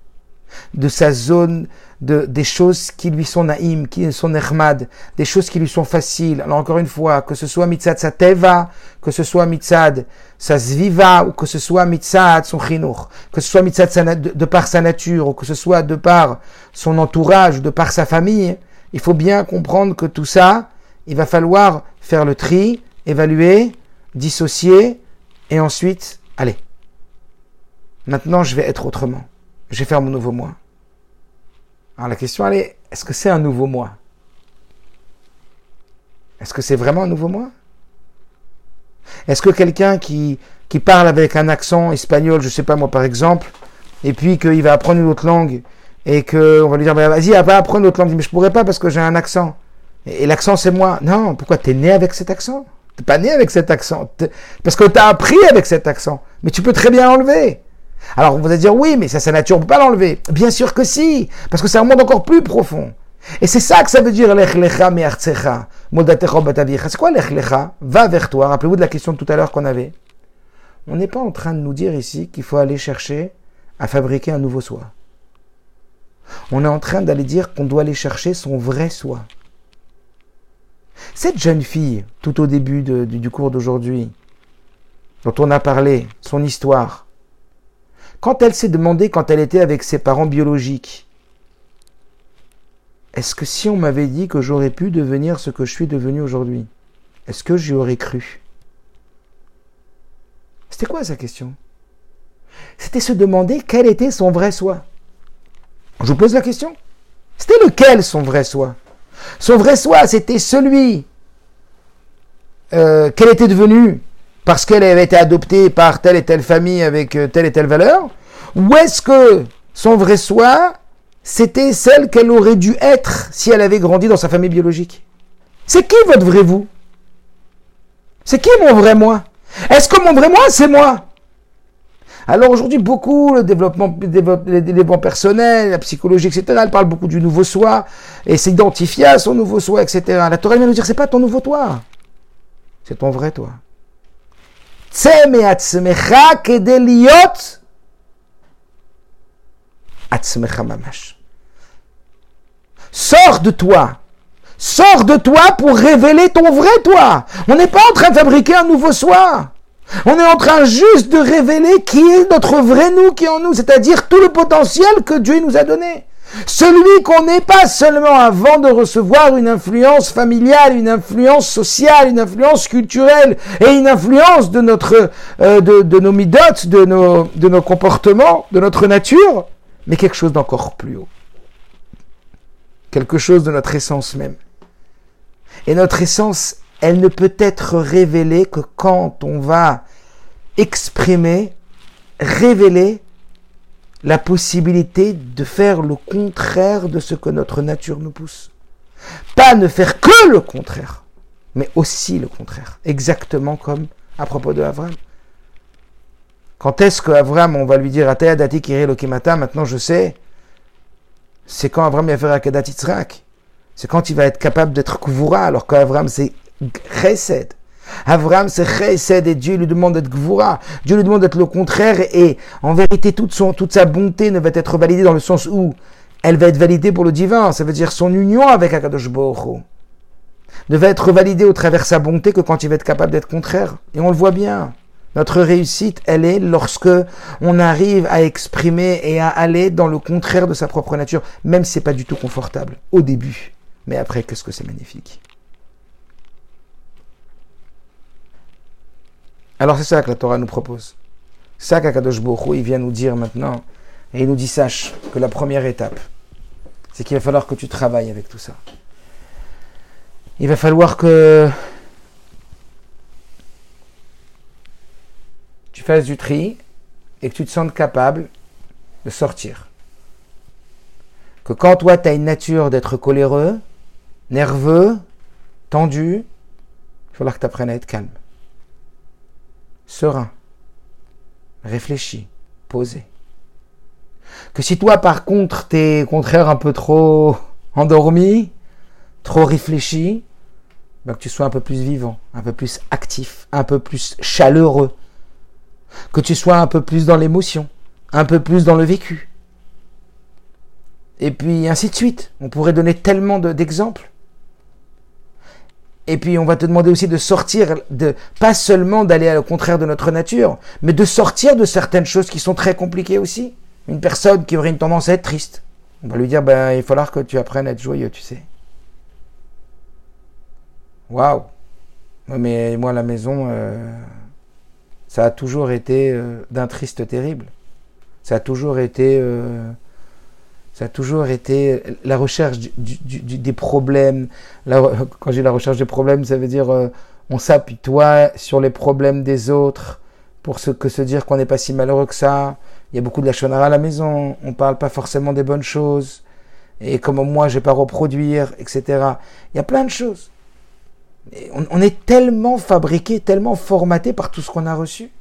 de sa zone de, des choses qui lui sont naïm, qui sont nehmad, des choses qui lui sont faciles. Alors encore une fois, que ce soit mitzad sa teva, que ce soit mitzad sa zviva, ou que ce soit mitzad son chinour, que ce soit mitzad de, de, par sa nature, ou que ce soit de par son entourage, ou de par sa famille, il faut bien comprendre que tout ça, il va falloir faire le tri, évaluer, dissocier, et ensuite, allez, maintenant je vais être autrement. Je vais faire mon nouveau moi. Alors la question, elle est, est-ce que c'est un nouveau moi? Est-ce que c'est vraiment un nouveau moi? Est-ce que quelqu'un qui, qui parle avec un accent espagnol, je sais pas moi par exemple, et puis qu'il va apprendre une autre langue, et qu'on va lui dire, bah, vas-y, va apprendre une autre langue, mais je pourrais pas parce que j'ai un accent. Et, l'accent c'est moi. Non, pourquoi T'es né avec cet accent? T'es pas né avec cet accent. Parce que t'as appris avec cet accent. Mais tu peux très bien l'enlever. Alors vous allez dire oui, mais ça c'est nature, on peut pas l'enlever. Bien sûr que si, parce que c'est un monde encore plus profond. Et c'est ça que ça veut dire lech lecha me'artzecha, C'est quoi lech lecha? Va vers toi. Rappelez-vous de la question de tout à l'heure qu'on avait. On n'est pas en train de nous dire ici qu'il faut aller chercher à fabriquer un nouveau soi. On est en train d'aller dire qu'on doit aller chercher son vrai soi. Cette jeune fille, tout au début du cours d'aujourd'hui, dont on a parlé, son histoire, quand elle s'est demandé quand elle était avec ses parents biologiques, est-ce que si on m'avait dit que j'aurais pu devenir ce que je suis devenu aujourd'hui, est-ce que j'y aurais cru? C'était quoi sa question? C'était se demander quel était son vrai soi. Je vous pose la question? C'était lequel son vrai soi? Son vrai soi, c'était celui euh, qu'elle était devenue parce qu'elle avait été adoptée par telle et telle famille avec euh, telle et telle valeur Ou est-ce que son vrai soi, c'était celle qu'elle aurait dû être si elle avait grandi dans sa famille biologique? C'est qui votre vrai vous? C'est qui mon vrai moi? Est-ce que mon vrai moi, c'est moi? Alors aujourd'hui, beaucoup, le développement, le développement personnel, la psychologie, etc., elle parle beaucoup du nouveau soi, et s'identifier à son nouveau soi, etc. La Torah vient nous dire, c'est pas ton nouveau toi, c'est ton vrai toi. Sors de toi. Sors de toi pour révéler ton vrai toi. On n'est pas en train de fabriquer un nouveau soi. On est en train juste de révéler qui est notre vrai nous qui est en nous, c'est-à-dire tout le potentiel que Dieu nous a donné. Celui qu'on n'est pas seulement avant de recevoir une influence familiale, une influence sociale, une influence culturelle et une influence de notre, euh, de, nos midotes, de nos, de nos comportements, de notre nature, mais quelque chose d'encore plus haut. Quelque chose de notre essence même. Et notre essence, elle ne peut être révélée que quand on va exprimer, révéler la possibilité de faire le contraire de ce que notre nature nous pousse. Pas ne faire que le contraire, mais aussi le contraire. Exactement comme à propos de Avram. Quand est-ce que Avram, on va lui dire Atayadati Kiri Lokimata, maintenant je sais, c'est quand Avram va faire Akadat C'est quand il va être capable d'être Kuvura, alors qu'Avram c'est Chesed. Avram, c'est chesed et Dieu lui demande d'être gvura. Dieu lui demande d'être le contraire et en vérité toute, son, toute sa bonté ne va être validée dans le sens où elle va être validée pour le divin. Ça veut dire son union avec Akadosh Baruch ne va être validée au travers sa bonté que quand il va être capable d'être contraire. Et on le voit bien. Notre réussite, elle est lorsque on arrive à exprimer et à aller dans le contraire de sa propre nature, même si c'est pas du tout confortable au début. Mais après, qu'est-ce que c'est magnifique? Alors c'est ça que la Torah nous propose. C'est ça qu'Akadosh Baruch il vient nous dire maintenant. Et il nous dit, sache que la première étape, c'est qu'il va falloir que tu travailles avec tout ça. Il va falloir que tu fasses du tri et que tu te sentes capable de sortir. Que quand toi, tu as une nature d'être coléreux, nerveux, tendu, il va falloir que tu apprennes à être calme serein, réfléchi, posé. Que si toi, par contre, t'es contraire un peu trop endormi, trop réfléchi, bah, que tu sois un peu plus vivant, un peu plus actif, un peu plus chaleureux, que tu sois un peu plus dans l'émotion, un peu plus dans le vécu. Et puis ainsi de suite. On pourrait donner tellement d'exemples. Et puis on va te demander aussi de sortir, de pas seulement d'aller au contraire de notre nature, mais de sortir de certaines choses qui sont très compliquées aussi. Une personne qui aurait une tendance à être triste, on va lui dire ben il falloir que tu apprennes à être joyeux, tu sais. Waouh. Mais moi, la maison, euh, ça a toujours été euh, d'un triste terrible. Ça a toujours été, euh, ça a toujours été la recherche des problèmes. quand j'ai la recherche des problèmes, ça veut dire on s'appuie toi sur les problèmes des autres pour ce que se dire qu'on n'est pas si malheureux que ça. Il y a beaucoup de la chonara à la maison. On parle pas forcément des bonnes choses. Et comment moi je vais pas reproduire, etc. Il y a plein de choses on, est tellement fabriqué, tellement formaté par tout ce qu'on a reçu.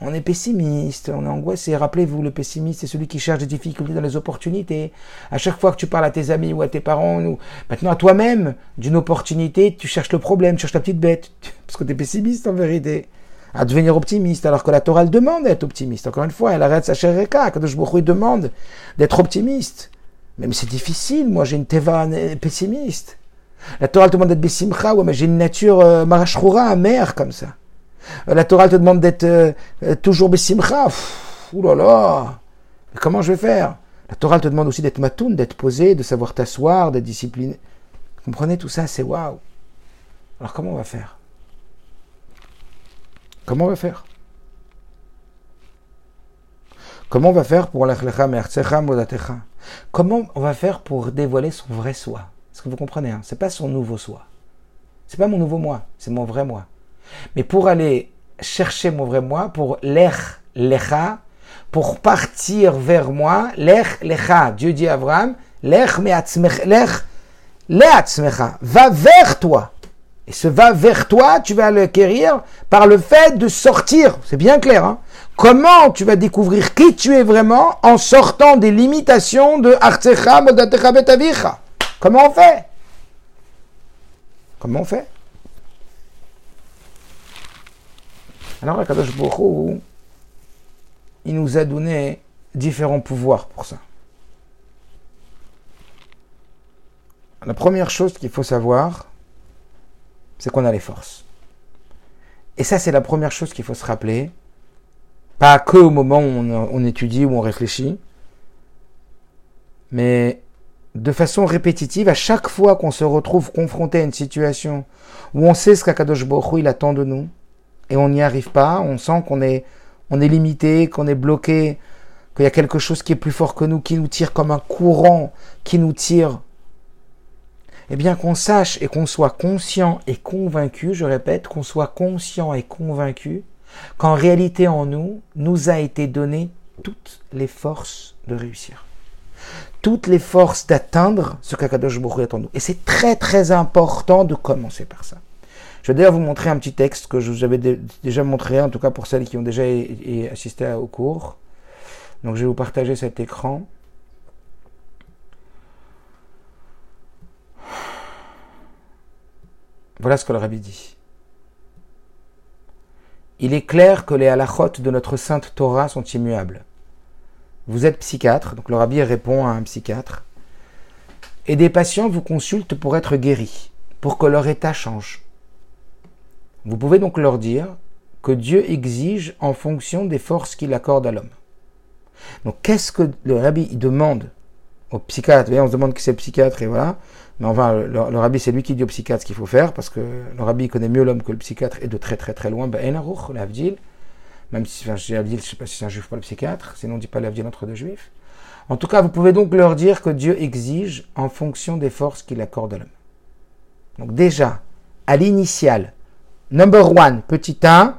On est pessimiste, on est angoissé. Rappelez-vous, le pessimiste, c'est celui qui cherche des difficultés dans les opportunités. À chaque fois que tu parles à tes amis ou à tes parents, ou maintenant à toi-même, d'une opportunité, tu cherches le problème, tu cherches la petite bête. Parce que tu es pessimiste en vérité. À devenir optimiste, alors que la Torah, demande d'être optimiste. Encore une fois, elle arrête sa chère Quand je me demande d'être optimiste. Même c'est difficile, moi j'ai une teva pessimiste. La Torah demande d'être Bessimcha, ouais, mais j'ai une nature euh, marashroura, amère comme ça. Euh, la Torah te demande d'être euh, toujours Bessimcha. Ouh là là comment je vais faire? La Torah te demande aussi d'être matoun, d'être posé, de savoir t'asseoir, d'être discipliné. Comprenez tout ça? C'est waouh. Alors comment on va faire? Comment on va faire? Comment on va faire pour Comment on va faire pour dévoiler son vrai soi? Est-ce que vous comprenez hein? C'est pas son nouveau soi. C'est pas mon nouveau moi, c'est mon vrai moi. Mais pour aller chercher mon vrai moi, pour l'ech lecha, pour partir vers moi, l'ech lecha, Dieu dit à Abraham, l'ech l'ech leatzmecha, va vers toi. Et ce va vers toi, tu vas l'acquérir par le fait de sortir. C'est bien clair. Hein Comment tu vas découvrir qui tu es vraiment en sortant des limitations de Artsecha Modatecha Betavicha Comment on fait? Comment on fait? Alors, Kadosh Baruch il nous a donné différents pouvoirs pour ça. La première chose qu'il faut savoir, c'est qu'on a les forces. Et ça, c'est la première chose qu'il faut se rappeler. Pas que au moment où on, étudie, où on réfléchit, mais de façon répétitive, à chaque fois qu'on se retrouve confronté à une situation où on sait ce qu'Akadosh Baruch il attend de nous, et on n'y arrive pas, on sent qu'on est, on est limité, qu'on est bloqué, qu'il y a quelque chose qui est plus fort que nous, qui nous tire comme un courant, qui nous tire. Eh bien, qu'on sache et qu'on soit conscient et convaincu, je répète, qu'on soit conscient et convaincu qu'en réalité en nous, nous a été donné toutes les forces de réussir toutes les forces d'atteindre ce qu'Akadosh Baruch attend de nous. Et c'est très très important de commencer par ça. Je vais d'ailleurs vous montrer un petit texte que je vous avais déjà montré, en tout cas pour celles qui ont déjà assisté au cours. Donc je vais vous partager cet écran. Voilà ce que le rabbi dit. Il est clair que les halachot de notre sainte Torah sont immuables. Vous êtes psychiatre, donc le rabbi répond à un psychiatre. Et des patients vous consultent pour être guéris, pour que leur état change. Vous pouvez donc leur dire que Dieu exige en fonction des forces qu'il accorde à l'homme. Donc qu'est-ce que le rabbi demande au psychiatre? On se demande qui c'est le psychiatre et voilà. Mais enfin, le, rabbi c'est lui qui dit au psychiatre ce qu'il faut faire parce que le rabbi connaît mieux l'homme que le psychiatre et de très très très loin. Ben, l'avdil même si enfin, je ne sais pas si c'est un juif ou pas le psychiatre, sinon on dit pas l'avenir entre deux juifs. En tout cas, vous pouvez donc leur dire que Dieu exige en fonction des forces qu'il accorde à l'homme. Donc déjà, à l'initial, number one, petit 1,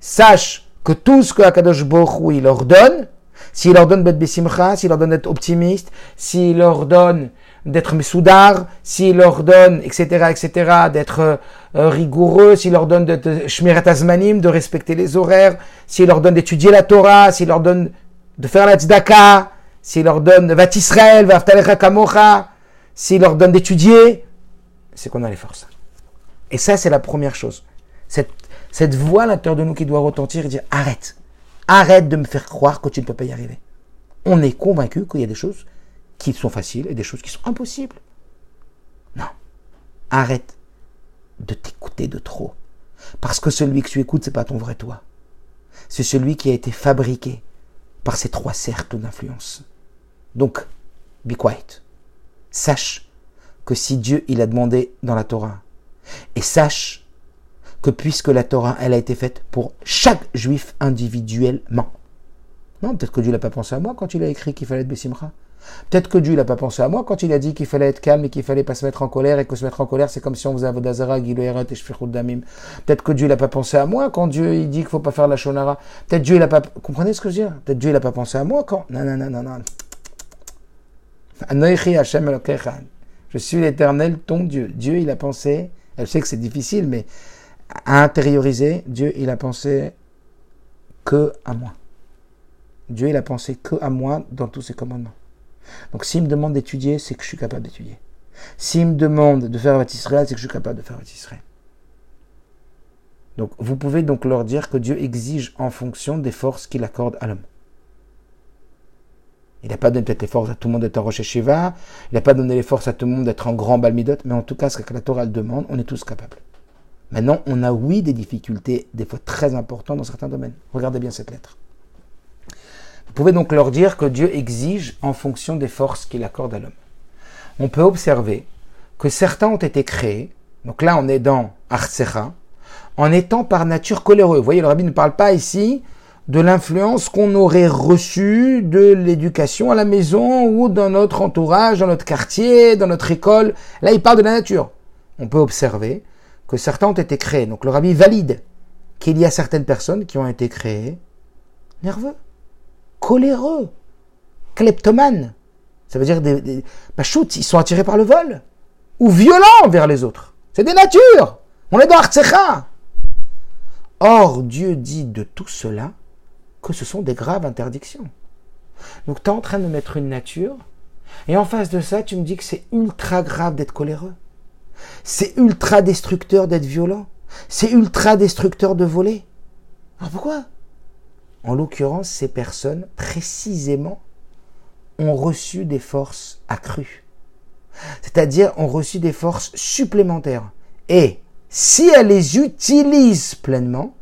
sache que tout ce que Akadosh Baruch il leur donne, s'il leur donne d'être bessimcha, s'il leur donne d'être optimiste, s'il leur donne d'être mesoudar, s'il leur donne, etc., etc., d'être euh, euh, rigoureux, s'il leur donne de, de shmirat azmanim, de respecter les horaires, s'il leur donne d'étudier la Torah, s'il leur donne de faire la tzedaka, s'il leur donne va Israël, va kamocha, s'il leur donne d'étudier, c'est qu'on a les forces. Et ça, c'est la première chose. Cette, voix à l'intérieur de nous qui doit retentir et dire arrête, arrête de me faire croire que tu ne peux pas y arriver. On est convaincu qu'il y a des choses qui sont faciles et des choses qui sont impossibles. Non. Arrête de t'écouter de trop. Parce que celui que tu écoutes, c'est pas ton vrai toi. C'est celui qui a été fabriqué par ces trois cercles d'influence. Donc, be quiet. Sache que si Dieu, il a demandé dans la Torah, et sache que puisque la Torah, elle a été faite pour chaque juif individuellement. Non, peut-être que Dieu n'a pas pensé à moi quand il a écrit qu'il fallait être Bessimra. Peut-être que Dieu n'a pas pensé à moi quand il a dit qu'il fallait être calme et qu'il fallait pas se mettre en colère et que se mettre en colère c'est comme si on faisait Avodazara, Giloeret et Damim. Peut-être que Dieu n'a pas pensé à moi quand Dieu il dit qu'il faut pas faire la Shonara. Peut-être Dieu il a pas, comprenez ce que je veux dire? Peut-être Dieu il a pas pensé à moi quand, non, non, non, non, non. Je suis l'éternel, ton Dieu. Dieu il a pensé, elle sait que c'est difficile, mais à intérioriser, Dieu il a pensé que à moi. Dieu il a pensé que à moi dans tous ses commandements. Donc s'il me demande d'étudier, c'est que je suis capable d'étudier. S'il me demande de faire Israël, c'est que je suis capable de faire Israël. Donc vous pouvez donc leur dire que Dieu exige en fonction des forces qu'il accorde à l'homme. Il n'a pas donné peut-être les forces à tout le monde d'être en Rosh Shiva, il n'a pas donné les forces à tout le monde d'être en grand Balmidot, mais en tout cas, ce que la Torah demande, on est tous capables. Maintenant, on a oui des difficultés, des fois très importantes dans certains domaines. Regardez bien cette lettre. Vous pouvez donc leur dire que Dieu exige en fonction des forces qu'il accorde à l'homme. On peut observer que certains ont été créés, donc là on est dans Artsecha, en étant par nature coléreux. Vous voyez, le rabbi ne parle pas ici de l'influence qu'on aurait reçue de l'éducation à la maison ou dans notre entourage, dans notre quartier, dans notre école. Là, il parle de la nature. On peut observer certains ont été créés. Donc le rabbi valide qu'il y a certaines personnes qui ont été créées nerveux coléreux, kleptomanes. Ça veut dire des, des ils sont attirés par le vol, ou violents vers les autres. C'est des natures. On est dans Artsecha. Or, Dieu dit de tout cela que ce sont des graves interdictions. Donc, tu es en train de mettre une nature, et en face de ça, tu me dis que c'est ultra grave d'être coléreux. C'est ultra destructeur d'être violent. C'est ultra destructeur de voler. Alors pourquoi? En l'occurrence, ces personnes, précisément, ont reçu des forces accrues. C'est-à-dire ont reçu des forces supplémentaires. Et si elles les utilisent pleinement,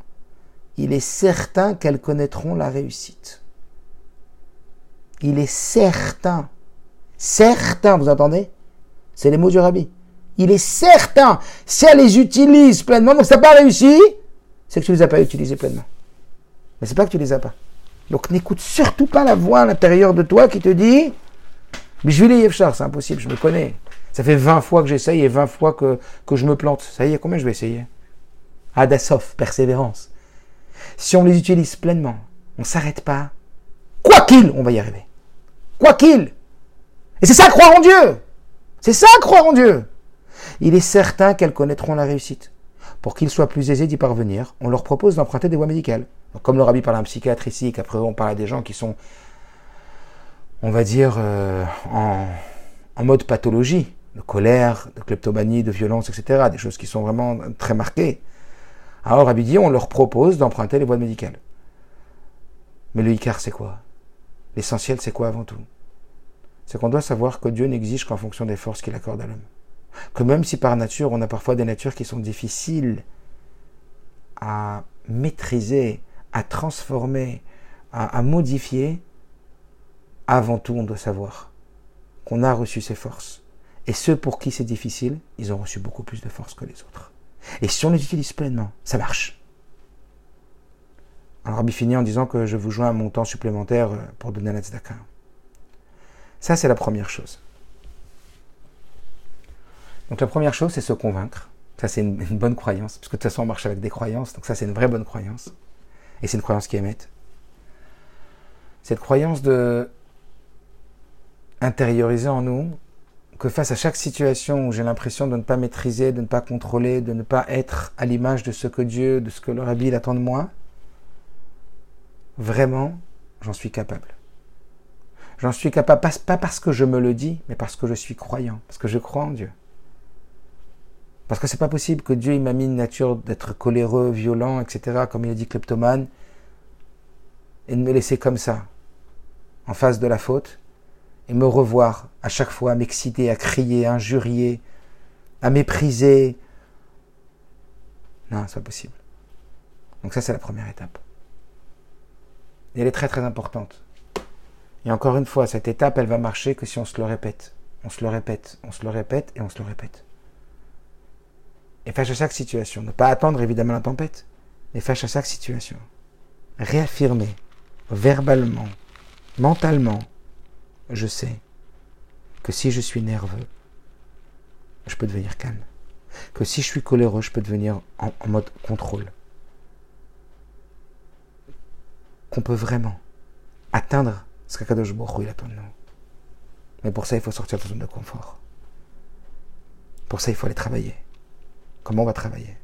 il est certain qu'elles connaîtront la réussite. Il est certain, certain, vous entendez? C'est les mots du rabbi. Il est certain, si elles les utilisent pleinement, donc ça n'a pas réussi, c'est que tu ne les as pas utilisées pleinement. Mais c'est pas que tu les as pas. Donc n'écoute surtout pas la voix à l'intérieur de toi qui te dit Mais je vais les Yevchar, c'est impossible, je me connais. Ça fait 20 fois que j'essaye et 20 fois que, que je me plante. Ça y est, combien je vais essayer? Adasov, persévérance. Si on les utilise pleinement, on ne s'arrête pas. Quoi qu'il, on va y arriver. Quoi qu'il. Et c'est ça croire en Dieu. C'est ça croire en Dieu. Il est certain qu'elles connaîtront la réussite. Pour qu'il soit plus aisé d'y parvenir, on leur propose d'emprunter des voies médicales comme le rabbi parle d'un psychiatre ici, qu'après on parle à des gens qui sont, on va dire, euh, en, mode pathologie, de colère, de kleptomanie, de violence, etc., des choses qui sont vraiment très marquées. Alors Rabbi dit, on leur propose d'emprunter les voies médicales. Mais le Icar, c'est quoi? L'essentiel, c'est quoi avant tout? C'est qu'on doit savoir que Dieu n'exige qu'en fonction des forces qu'il accorde à l'homme. Que même si par nature, on a parfois des natures qui sont difficiles à maîtriser, à transformer, à, modifier, avant tout, on doit savoir qu'on a reçu ces forces. Et ceux pour qui c'est difficile, ils ont reçu beaucoup plus de force que les autres. Et si on les utilise pleinement, ça marche. Alors, Rabbi finit en disant que je vous joins un montant supplémentaire euh, pour donner la. Ça, c'est la première chose. Donc, la première chose, c'est se convaincre. Ça, c'est une, bonne croyance, parce que de toute façon, on marche avec des croyances. Donc, ça, c'est une vraie bonne croyance. Et c'est une croyance qui émette. Cette croyance de intérioriser en nous que face à chaque situation où j'ai l'impression de ne pas maîtriser, de ne pas contrôler, de ne pas être à l'image de ce que Dieu, de ce que le Rabbi attend de moi, vraiment, j'en suis capable. J'en suis capable, pas parce que je me le dis, mais parce que je suis croyant, parce que je crois en Dieu. Parce que c'est pas possible que Dieu m'a mis une nature d'être coléreux, violent, etc., comme il a dit kleptomane, et de me laisser comme ça, en face de la faute, et me revoir à chaque fois à m'exciter, à crier, à injurier, à mépriser. Non, c'est pas possible. Donc ça, c'est la première étape. Et elle est très très importante. Et encore une fois, cette étape, elle va marcher que si on se le répète. On se le répète, on se le répète et on se le répète. Et face à chaque situation, ne pas attendre évidemment la tempête, mais face à chaque situation, réaffirmer verbalement, mentalement, je sais que si je suis nerveux, je peux devenir calme. Que si je suis coléreux, je peux devenir en, mode contrôle. Qu'on peut vraiment atteindre ce qu'Akadosh Baruch attend de nous. Mais pour ça, il faut sortir de la zone de confort. Pour ça, il faut aller travailler. Comment on va travailler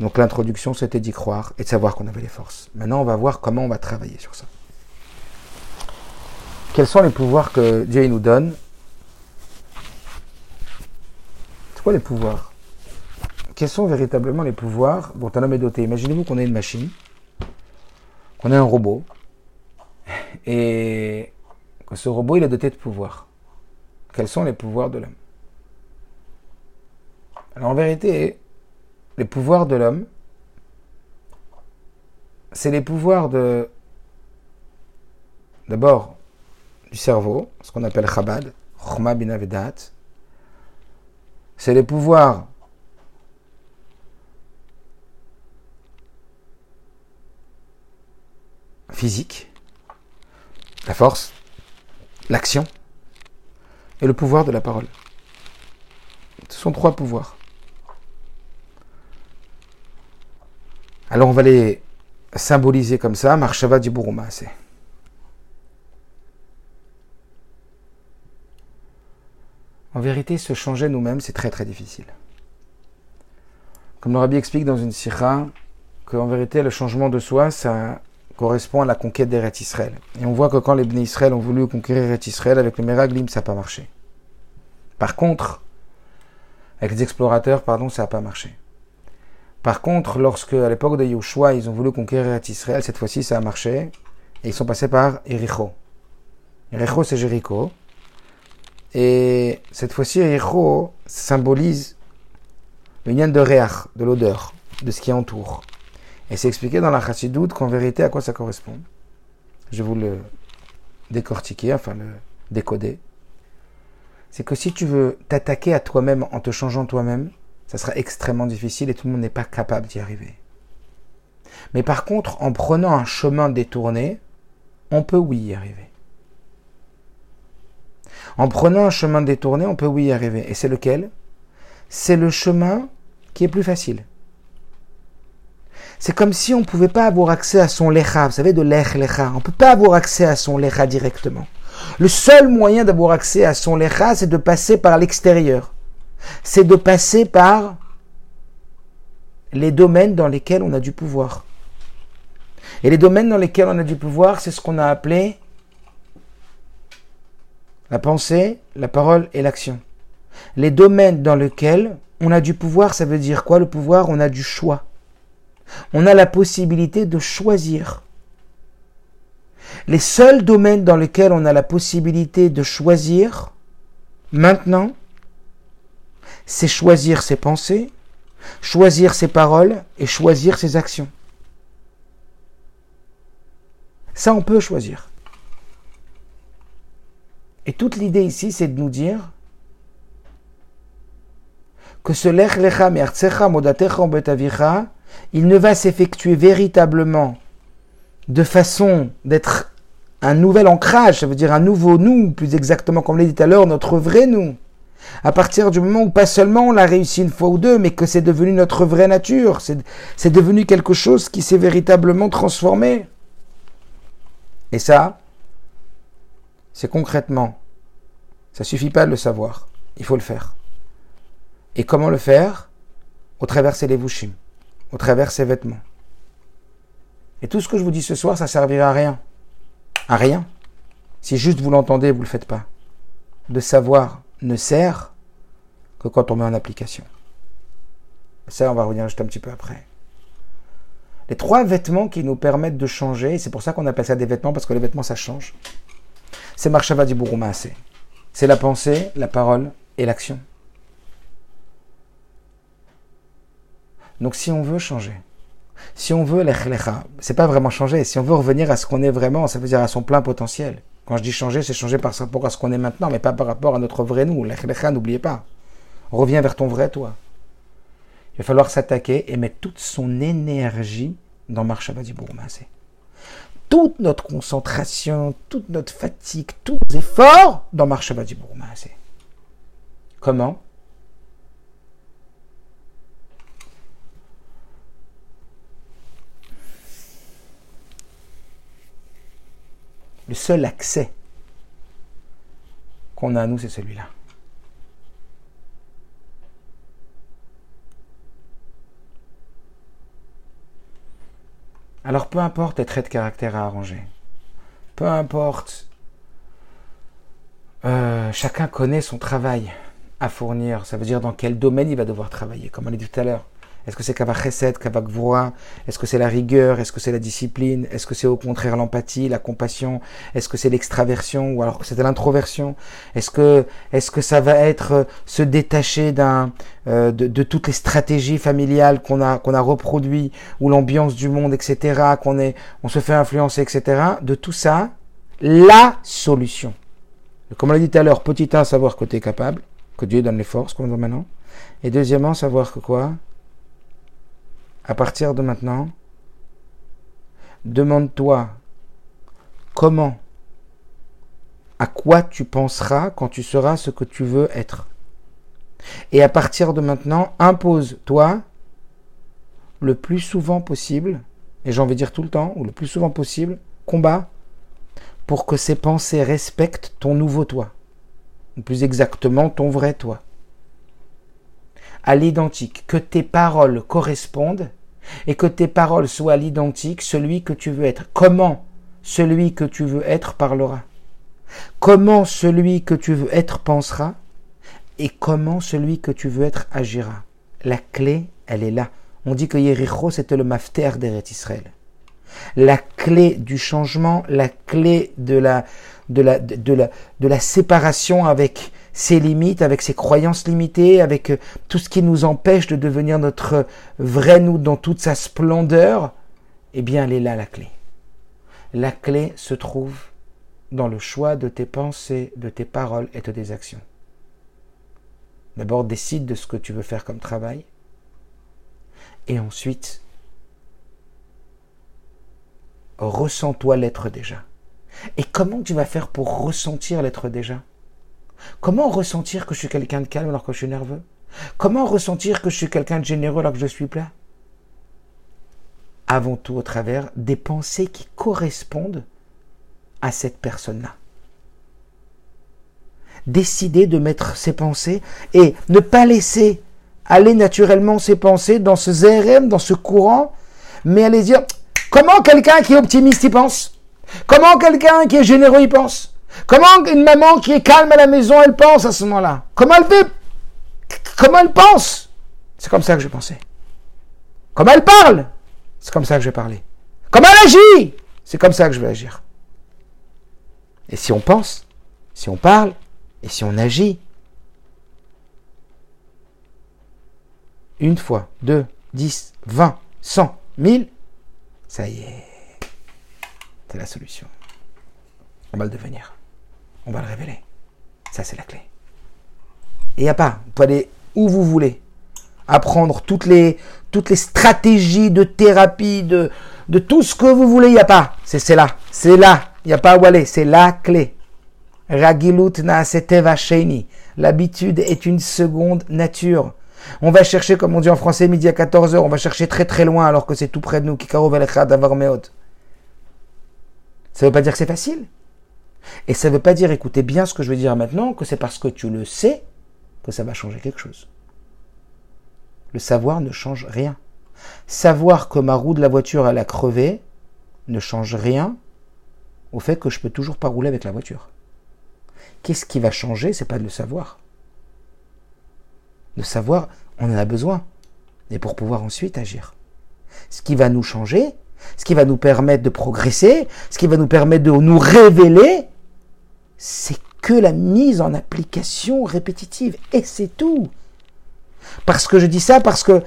Donc l'introduction, c'était d'y croire et de savoir qu'on avait les forces. Maintenant, on va voir comment on va travailler sur ça. Quels sont les pouvoirs que Dieu nous donne? C'est quoi les pouvoirs? Quels sont véritablement les pouvoirs dont un homme est doté? Imaginez-vous qu'on ait une machine, qu'on ait un robot, et que ce robot il est doté de pouvoirs. Quels sont les pouvoirs de l'homme? Alors en vérité, les pouvoirs de l'homme, c'est les pouvoirs de d'abord du cerveau, ce qu'on appelle Chabad, Choma Binavedat. C'est les pouvoirs physiques, la force, l'action et le pouvoir de la parole. Ce sont trois pouvoirs. Alors on va les symboliser comme ça, Marshava c'est. En vérité, se changer nous-mêmes, c'est très très difficile. Comme le Rabbi explique dans une sikha, qu'en vérité, le changement de soi, ça correspond à la conquête d'Eret Israël. Et on voit que quand les Bnei Israël ont voulu conquérir Eret Israël avec le Meraglim, ça n'a pas marché. Par contre, avec les explorateurs, pardon, ça n'a pas marché. Par contre, lorsque, à l'époque de Yoshua, ils ont voulu conquérir Israël, cette fois-ci, ça a marché. Et ils sont passés par Ericho. Ericho, c'est Jéricho. Et cette fois-ci, Ericho symbolise le lien de réach, de l'odeur, de ce qui entoure. Et c'est expliqué dans la Chassidoute qu'en vérité, à quoi ça correspond Je vais vous le décortiquer, enfin le décoder. C'est que si tu veux t'attaquer à toi-même en te changeant toi-même, ça sera extrêmement difficile et tout le monde n'est pas capable d'y arriver. Mais par contre, en prenant un chemin détourné, on peut oui y arriver. En prenant un chemin détourné, on peut oui y arriver. Et c'est lequel? C'est le chemin qui est plus facile. C'est comme si on ne pouvait pas avoir accès à son lecha, vous savez, de lech lecha. On ne peut pas avoir accès à son lecha directement. Le seul moyen d'avoir accès à son lecha, c'est de passer par l'extérieur. C'est de passer par les domaines dans lesquels on a du pouvoir. Et les domaines dans lesquels on a du pouvoir, c'est ce qu'on a appelé la pensée, la parole et l'action. Les domaines dans lesquels on a du pouvoir, ça veut dire quoi? Le pouvoir On a du choix. On a la possibilité de choisir. Les seuls domaines dans lesquels on a la possibilité de choisir, maintenant, c'est choisir ses pensées, choisir ses paroles et choisir ses actions. Ça, on peut choisir. Et toute l'idée ici, c'est de nous dire que ce lech lecha mertsecha modatecha betavicha, il ne va s'effectuer véritablement de façon d'être un nouvel ancrage, ça veut dire un nouveau nous, plus exactement comme l'a dit tout à l'heure, notre vrai nous. À partir du moment où pas seulement on l'a réussi une fois ou deux, mais que c'est devenu notre vraie nature, c'est devenu quelque chose qui s'est véritablement transformé. Et ça, c'est concrètement, ça suffit pas de le savoir. il faut le faire. Et comment le faire? Au travers ses levushim, au travers ses vêtements. Et tout ce que je vous dis ce soir, ça servira à rien. À rien. Si juste vous l'entendez, vous ne le faites pas. De savoir ne sert que quand on met en application. Ça, on va revenir juste un petit peu après. Les trois vêtements qui nous permettent de changer, c'est pour ça qu'on appelle ça des vêtements, parce que les vêtements, ça change. C'est Marshava du C'est la pensée, la parole et l'action. Donc si on veut changer, si on veut l'echlecha, c'est pas vraiment changer, si on veut revenir à ce qu'on est vraiment, ça veut dire à son plein potentiel. Quand je dis changer, c'est changer par rapport à ce qu'on est maintenant, mais pas par rapport à notre vrai nous. L'echlecha, n'oubliez pas. Reviens vers ton vrai toi. Il va falloir s'attaquer et mettre toute son énergie dans Marchavadi Bourmassé. Toute notre concentration, toute notre fatigue, tous nos efforts dans Marchavadi Bourmassé. Comment? Le seul accès qu'on a à nous, c'est celui-là. Alors peu importe les traits de caractère à arranger, peu importe, euh, chacun connaît son travail à fournir, ça veut dire dans quel domaine il va devoir travailler, comme on l'a dit tout à l'heure. Est-ce que c'est Kavak Chesed, Vroa Est-ce que c'est la rigueur? Est-ce que c'est la discipline? Est-ce que c'est au contraire l'empathie, la compassion? Est-ce que c'est l'extraversion ou alors que c'est l'introversion? Est-ce que, est-ce que ça va être euh, se détacher d'un, euh, de, toutes les stratégies familiales qu'on a, qu'on a reproduit ou l'ambiance du monde, etc., qu'on est, on se fait influencer, etc. De tout ça, la solution. Comme on l'a dit tout à l'heure, petit 1, savoir que tu es capable, que Dieu donne les forces, comme on voit maintenant. Et deuxièmement, savoir que quoi? À partir de maintenant, demande-toi comment, à quoi tu penseras quand tu seras ce que tu veux être. Et à partir de maintenant, impose-toi le plus souvent possible, et j'en vais dire tout le temps, ou le plus souvent possible, combat pour que ces pensées respectent ton nouveau toi, ou plus exactement ton vrai toi à l'identique, que tes paroles correspondent et que tes paroles soient à l'identique, celui que tu veux être. Comment celui que tu veux être parlera? Comment celui que tu veux être pensera? Et comment celui que tu veux être agira? La clé, elle est là. On dit que Yericho, c'était le mafter d'Eret Israël. La clé du changement, la clé de la, de la, de la, de la séparation avec ses limites, avec ses croyances limitées, avec euh, tout ce qui nous empêche de devenir notre vrai nous dans toute sa splendeur, eh bien, elle est là la clé. La clé se trouve dans le choix de tes pensées, de tes paroles et de tes actions. D'abord, décide de ce que tu veux faire comme travail. Et ensuite, ressens-toi l'être déjà. Et comment tu vas faire pour ressentir l'être déjà? Comment ressentir que je suis quelqu'un de calme alors que je suis nerveux? Comment ressentir que je suis quelqu'un de généreux alors que je suis plat? Avant tout au travers des pensées qui correspondent à cette personne-là. Décider de mettre ses pensées et ne pas laisser aller naturellement ses pensées dans ce ZRM, dans ce courant, mais aller dire comment quelqu'un qui est optimiste y pense? Comment quelqu'un qui est généreux y pense? Comment une maman qui est calme à la maison, elle pense à ce moment-là? Comment elle peut Comment elle pense? C'est comme ça que je pensais. Comment elle parle? C'est comme ça que je vais parler. Comment elle agit? C'est comme ça que je vais agir. Et si on pense, si on parle, et si on agit, une fois, deux, dix, vingt, cent, mille, ça y est, c'est la solution. On va le devenir on va le révéler. Ça, c'est la clé. Et il n'y a pas, vous pouvez aller où vous voulez, apprendre toutes les, stratégies de thérapie, de, tout ce que vous voulez, il n'y a pas. C'est là, c'est là, il n'y a pas où aller, c'est la clé. Ragilut. L'habitude est une seconde nature. On va chercher, comme on dit en français, midi à 14h, on va chercher très très loin alors que c'est tout près de nous. Ça ne veut pas dire que c'est facile. Et ça ne veut pas dire, écoutez bien ce que je veux dire maintenant, que c'est parce que tu le sais que ça va changer quelque chose. Le savoir ne change rien. Savoir que ma roue de la voiture elle a crevé ne change rien au fait que je peux toujours pas rouler avec la voiture. Qu'est-ce qui va changer C'est pas de le savoir. Le savoir, on en a besoin, et pour pouvoir ensuite agir. Ce qui va nous changer, ce qui va nous permettre de progresser, ce qui va nous permettre de nous révéler, c'est que la mise en application répétitive. Et c'est tout. Parce que je dis ça parce que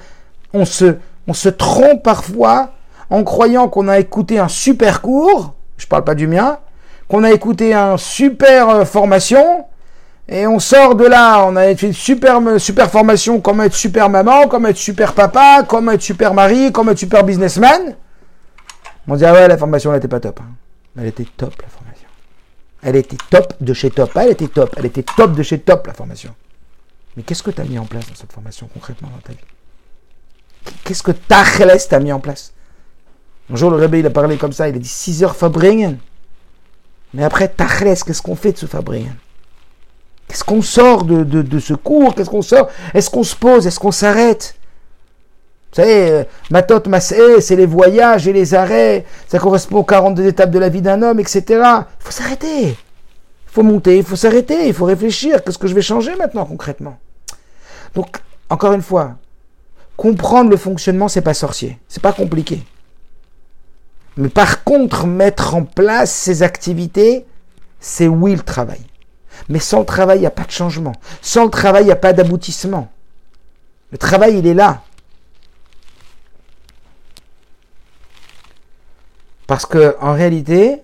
on se, on se trompe parfois en croyant qu'on a écouté un super cours, je parle pas du mien, qu'on a écouté un super euh, formation, et on sort de là, on a fait une super, super formation, comment être super maman, comment être super papa, comment être super mari, comment être super businessman. On dit, ah ouais, la formation, elle pas top. Hein. Elle était top, la formation. Elle était top de chez top. elle était top. Elle était top de chez top, la formation. Mais qu'est-ce que tu as mis en place dans cette formation, concrètement, dans ta vie? Qu'est-ce que t'a mis en place? Un jour, le réveil, il a parlé comme ça. Il a dit 6 heures Fabringen. Mais après, Tachles, qu'est-ce qu'on fait de ce Fabringen Qu'est-ce qu'on sort de, de, ce cours? Qu'est-ce qu'on sort? Est-ce qu'on se pose? Est-ce qu'on s'arrête? Vous savez, euh, Matot Masé, c'est les voyages et les arrêts. Ça correspond aux 42 étapes de la vie d'un homme, etc. Il faut s'arrêter. Il faut monter, il faut s'arrêter, il faut réfléchir. Qu'est-ce que je vais changer maintenant concrètement? Donc, encore une fois, comprendre le fonctionnement, c'est pas sorcier. C'est pas compliqué. Mais par contre, mettre en place ces activités, c'est oui le travail. Mais sans le travail, il n'y a pas de changement. Sans le travail, il n'y a pas d'aboutissement. Le travail, il est là. Parce que, en réalité,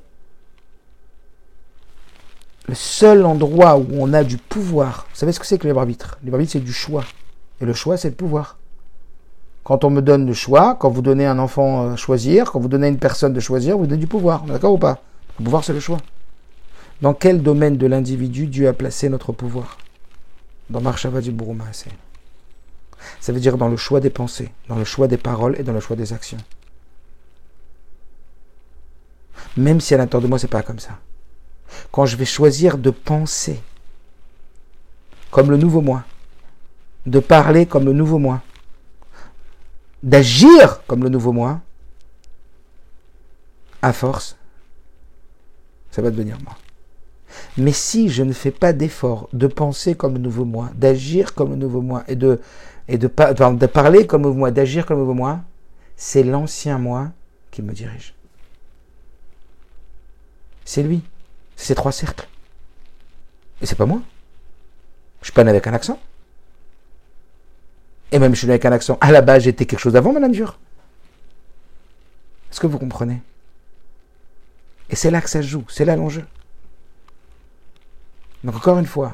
le seul endroit où on a du pouvoir, vous savez ce que c'est que le arbitre Le arbitre, c'est du choix. Et le choix, c'est le pouvoir. Quand on me donne le choix, quand vous donnez un enfant à choisir, quand vous donnez à une personne de choisir, vous donnez du pouvoir. D'accord ou pas? Le pouvoir, c'est le choix. Dans quel domaine de l'individu Dieu a placé notre pouvoir? Dans Marshava du c'est. Ça veut dire dans le choix des pensées, dans le choix des paroles et dans le choix des actions. Même si à l'intérieur de moi, c'est pas comme ça. Quand je vais choisir de penser comme le nouveau moi, de parler comme le nouveau moi, d'agir comme le nouveau moi, à force, ça va devenir moi. Mais si je ne fais pas d'effort de penser comme le nouveau moi, d'agir comme le nouveau moi, et de, de parler comme le nouveau moi, d'agir comme le nouveau moi, c'est l'ancien moi qui me dirige. C'est lui. C'est ces trois cercles. Et c'est pas moi. Je suis pas né avec un accent. Et même je suis né avec un accent. À la base, j'étais quelque chose d'avant ma nature. Est-ce que vous comprenez? Et c'est là que ça joue. C'est là l'enjeu. Donc encore une fois,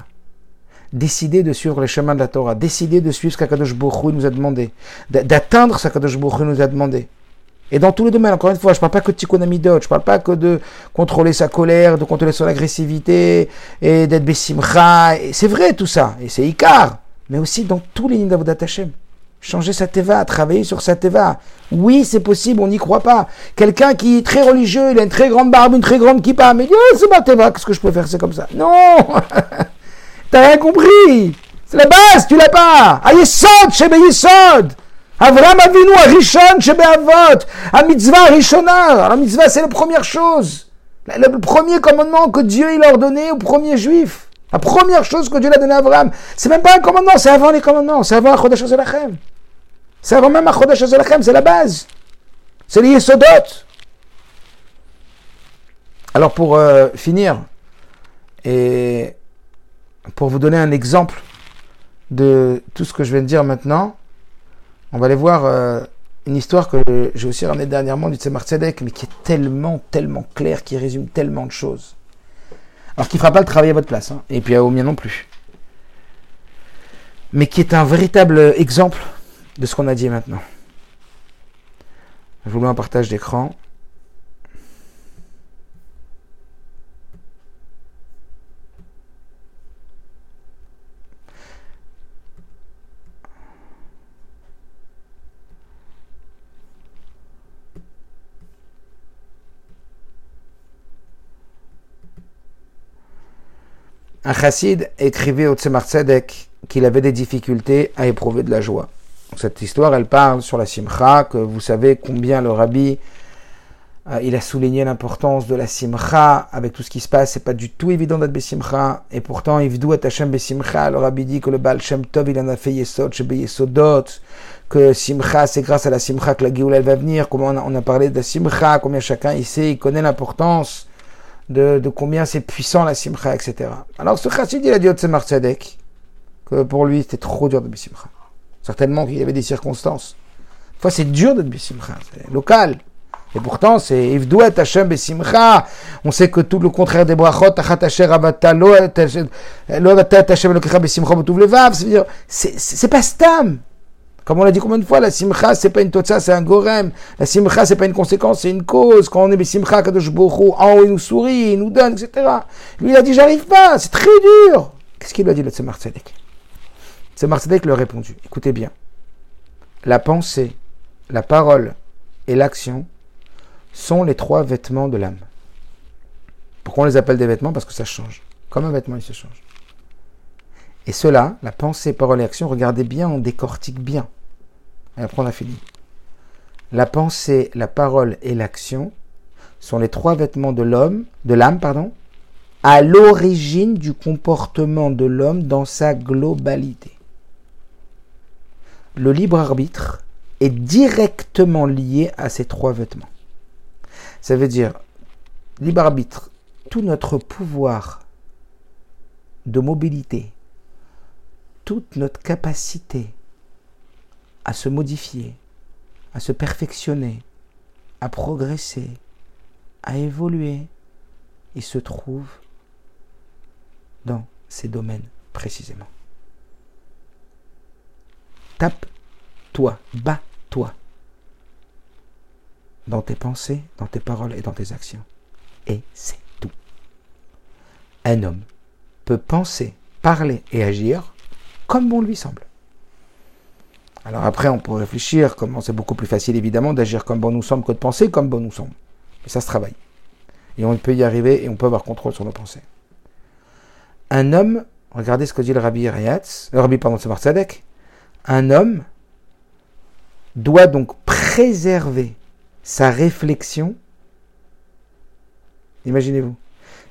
décider de suivre les chemins de la Torah, décider de suivre ce qu'Akadosh Baruch nous a demandé, d'atteindre ce qu'Akadosh nous a demandé. Et dans tous les domaines, encore une fois, je ne parle pas que de tikkun amidot, je ne parle pas que de contrôler sa colère, de contrôler son agressivité, et d'être bessimcha. C'est vrai tout ça, et c'est Icar, mais aussi dans tous les niveaux Hashem changer sa teva, travailler sur sa teva. Oui, c'est possible, on n'y croit pas. Quelqu'un qui est très religieux, il a une très grande barbe, une très grande kippa, mais dit, oh, c'est ma teva, qu'est-ce que je peux faire, c'est comme ça. Non T'as rien compris C'est la base, tu l'as pas Ayesod, Shebe Yesod Avram Avinu, Arishon, Shebe Avot A mitzvah, Rishona La mitzvah, c'est la première chose. Le premier commandement que Dieu il a ordonné au premier juif. La première chose que Dieu a donné à Abraham, c'est même pas un commandement, c'est avant les commandements, c'est avant Chodesh Azalachem. C'est avant même Chodesh Azalachem, c'est la base. C'est les Yesodot. Alors pour euh, finir, et pour vous donner un exemple de tout ce que je viens de dire maintenant, on va aller voir euh, une histoire que j'ai aussi ramenée dernièrement du Tzemar Tzedek, mais qui est tellement, tellement claire, qui résume tellement de choses. Alors qui ne fera pas le travail à votre place, hein, et puis au mien non plus. Mais qui est un véritable exemple de ce qu'on a dit maintenant. Je vous mets un partage d'écran. Un chassid écrivait au Tzemar qu'il avait des difficultés à éprouver de la joie. Cette histoire, elle parle sur la simcha, que vous savez combien le rabbi, euh, il a souligné l'importance de la simcha, avec tout ce qui se passe, c'est pas du tout évident d'être besimcha, et pourtant, Ivdou et Hashem besimcha, le rabbi dit que le Baal Shem Tov, il en a fait Yesod, Shebe Yesodot, que simcha, c'est grâce à la simcha que la Géoula, elle va venir, comment on a, on a parlé de la simcha, combien chacun ici, il connaît l'importance de, de, combien c'est puissant la simcha, etc. Alors, ce chassid, il a dit au Tzemar Tzedek, que pour lui, c'était trop dur de besimcha. Certainement qu'il y avait des circonstances. Des fois, c'est dur d'être besimcha, c'est local. Et pourtant, c'est Ivdouet Hashem Besimcha. On sait que tout le contraire des brachot, Achat Asher Avata, Lo Hashem Besimcha Botuv Levav. C'est pas stam. Comme on l'a dit combien de fois, la simcha, c'est pas une totsa, c'est un gorem. La simcha, c'est pas une conséquence, c'est une cause. Quand on est besimcha, Kadosh Bochou, en haut, il nous sourit, il nous donne, etc. Lui, il a dit, j'arrive pas, c'est très dur. Qu'est-ce qu'il lui a dit, le Tzemar Tzedek? Tzemar Tzedek lui a répondu, écoutez bien. La pensée, la parole et l'action sont les trois vêtements de l'âme. Pourquoi on les appelle des vêtements? Parce que ça change. Comme un vêtement, il se change. Et cela, la pensée, parole et action, regardez bien, on décortique bien. Et après, on a fini. La pensée, la parole et l'action sont les trois vêtements de l'homme, de l'âme, pardon, à l'origine du comportement de l'homme dans sa globalité. Le libre arbitre est directement lié à ces trois vêtements. Ça veut dire, libre arbitre, tout notre pouvoir de mobilité, toute notre capacité à se modifier, à se perfectionner, à progresser, à évoluer, il se trouve dans ces domaines précisément. Tape-toi, bats-toi dans tes pensées, dans tes paroles et dans tes actions. Et c'est tout. Un homme peut penser, parler et agir comme bon lui semble. Alors après, on peut réfléchir comment c'est beaucoup plus facile évidemment d'agir comme bon nous semble que de penser comme bon nous semble. Mais ça se travaille. Et on peut y arriver et on peut avoir contrôle sur nos pensées. Un homme, regardez ce que dit le rabbi Rayatz, le rabbi pardon, Tzadek, un homme doit donc préserver sa réflexion. Imaginez-vous.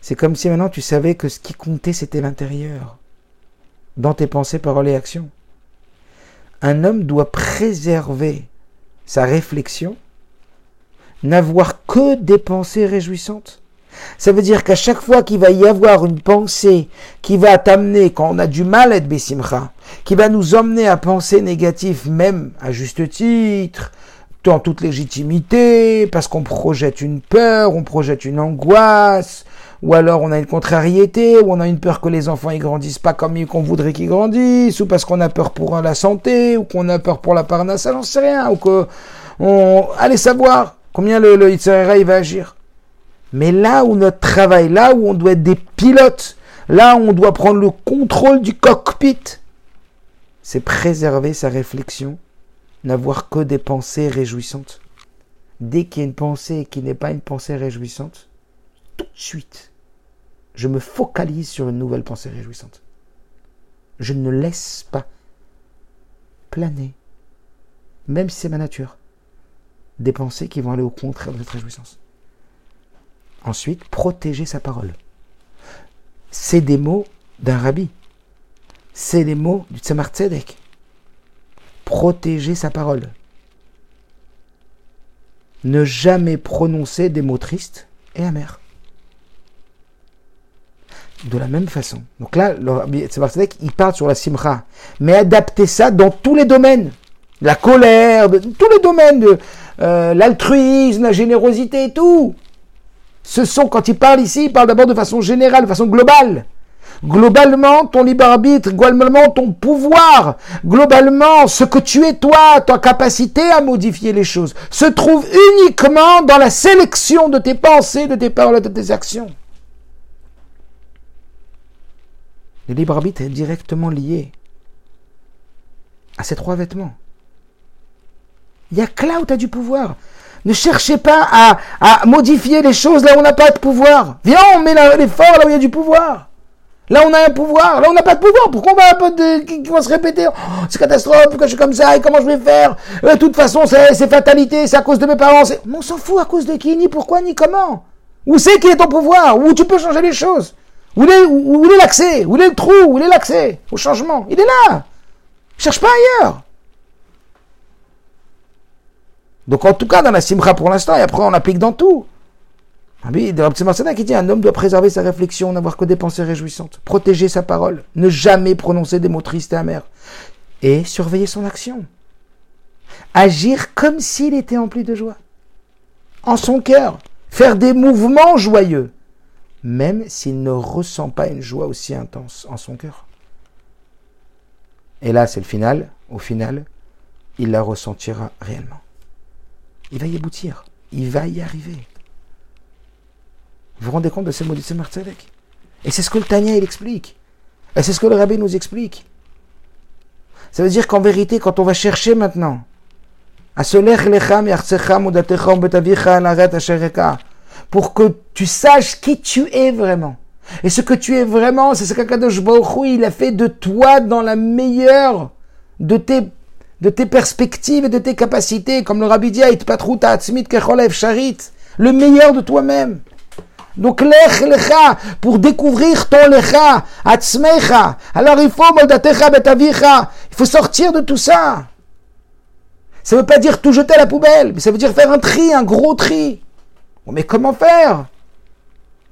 C'est comme si maintenant tu savais que ce qui comptait, c'était l'intérieur. Dans tes pensées, paroles et actions. Un homme doit préserver sa réflexion, n'avoir que des pensées réjouissantes. Ça veut dire qu'à chaque fois qu'il va y avoir une pensée qui va t'amener, quand on a du mal à être Bessimcha, qui va nous emmener à penser négatif, même à juste titre, en toute légitimité, parce qu'on projette une peur, on projette une angoisse, ou alors on a une contrariété, ou on a une peur que les enfants ils grandissent pas comme qu'on voudrait qu'ils grandissent, ou parce qu'on a peur pour la santé, ou qu'on a peur pour la parnasse, j'en sais rien, ou que on allez savoir combien le, le il va agir. Mais là où notre travail, là où on doit être des pilotes, là où on doit prendre le contrôle du cockpit, c'est préserver sa réflexion n'avoir que des pensées réjouissantes. Dès qu'il y a une pensée qui n'est pas une pensée réjouissante, tout de suite, je me focalise sur une nouvelle pensée réjouissante. Je ne laisse pas planer, même si c'est ma nature, des pensées qui vont aller au contraire de cette réjouissance. Ensuite, protéger sa parole. C'est des mots d'un rabbi. C'est des mots du Tzemar Tzedek protéger sa parole. Ne jamais prononcer des mots tristes et amers. De la même façon. Donc là, il parle sur la simcha. Mais adapter ça dans tous les domaines. La colère, tous les domaines, euh, l'altruisme, la générosité et tout. Ce sont, quand il parle ici, il parle d'abord de façon générale, de façon globale. Globalement, ton libre arbitre, globalement, ton pouvoir, globalement, ce que tu es toi, ta capacité à modifier les choses, se trouve uniquement dans la sélection de tes pensées, de tes paroles de tes actions. Le libre arbitre est directement lié à ces trois vêtements. Il y a que là où tu as du pouvoir. Ne cherchez pas à, modifier les choses là où on n'a pas de pouvoir. Viens, on met l'effort là où il y a du pouvoir. Là, on a un pouvoir. Là, on n'a pas de pouvoir. Pourquoi on va un peu de, qui, va se répéter? Oh, C'est catastrophe. Pourquoi je suis comme ça Et comment je vais faire? Euh, De toute façon, c'est fatalité. C'est à cause de mes parents. On s'en fout à cause de qui, ni pourquoi, ni comment? Où c'est qui est ton pouvoir? Où tu peux changer les choses? Où est, est l'accès? Où est le trou? Où est l'accès au changement? Il est là. Cherche pas ailleurs. Donc en tout cas, dans la simra pour l'instant, et après on applique dans tout. Ah oui, qui dit un homme doit préserver sa réflexion, n'avoir que des pensées réjouissantes, protéger sa parole, ne jamais prononcer des mots tristes et amers, et surveiller son action. Agir comme s'il était empli de joie, en son cœur, faire des mouvements joyeux, même s'il ne ressent pas une joie aussi intense en son cœur. Et là, c'est le final. Au final, il la ressentira réellement. Il va y aboutir. Il va y arriver. Vous vous rendez compte de ces mots du Tzemar Et c'est ce que le Tania il explique. Et c'est ce que le Rabbi nous explique. Ça veut dire qu'en vérité, quand on va chercher maintenant pour que tu saches qui tu es vraiment. Et ce que tu es vraiment, c'est ce qu'Akadosh Baruch il a fait de toi dans la meilleure de tes, perspectives et de tes capacités. Comme le Rabbi dit, le meilleur de toi-même. Donc, lech lecha, pour découvrir ton lecha, atzmecha. Alors, il faut moldatecha betavicha. Il faut sortir de tout ça. Ça ne veut pas dire tout jeter à la poubelle, mais ça veut dire faire un tri, un gros tri. Mais comment faire?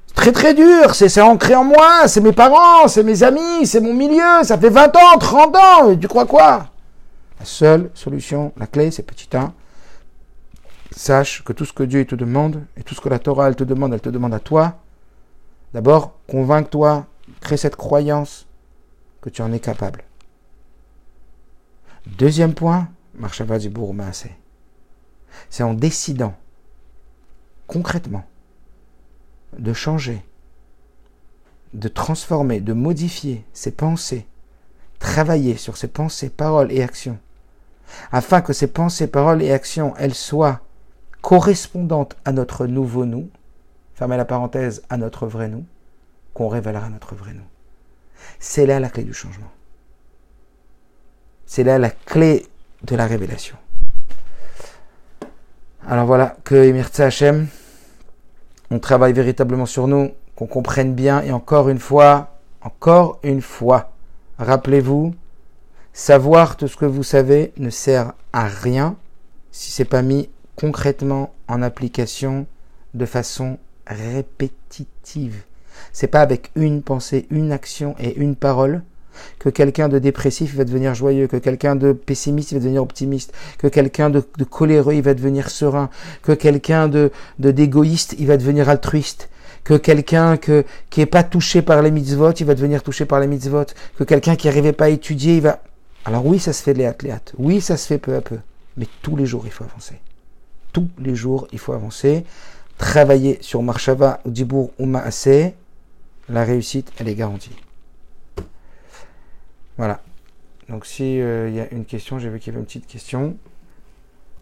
C'est très très dur, c'est ancré en moi, c'est mes parents, c'est mes amis, c'est mon milieu, ça fait 20 ans, 30 ans, tu crois quoi? La seule solution, la clé, c'est petit 1, sache que tout ce que Dieu te demande et tout ce que la Torah te demande, elle te demande à toi. D'abord, convainc-toi, crée cette croyance que tu en es capable. Deuxième point, Marshava du c'est en décidant concrètement de changer, de transformer, de modifier ses pensées, travailler sur ses pensées, paroles et actions, afin que ces pensées, paroles et actions, elles soient correspondante à notre nouveau nous, fermez la parenthèse, à notre vrai nous, qu'on révélera notre vrai nous. C'est là la clé du changement. C'est là la clé de la révélation. Alors voilà, que Emirtsa Hashem, on travaille véritablement sur nous, qu'on comprenne bien, et encore une fois, encore une fois, rappelez-vous, savoir tout ce que vous savez ne sert à rien si c'est pas mis concrètement en application de façon répétitive. C'est pas avec une pensée, une action et une parole que quelqu'un de dépressif va devenir joyeux, que quelqu'un de pessimiste va devenir optimiste, que quelqu'un de, coléreux il va devenir serein, que quelqu'un de d'égoïste il va devenir altruiste, que quelqu'un que, qui est pas touché par les mitzvot il va devenir touché par les mitzvot, que quelqu'un qui n'arrivait pas à étudier il va... Alors oui ça se fait de léat oui ça se fait peu à peu, mais tous les jours il faut avancer tous les jours, il faut avancer. Travailler sur Marshava, Djibour ou Maaseh, la réussite, elle est garantie. Voilà. Donc, s'il euh, y a une question, j'ai vu qu'il y avait une petite question.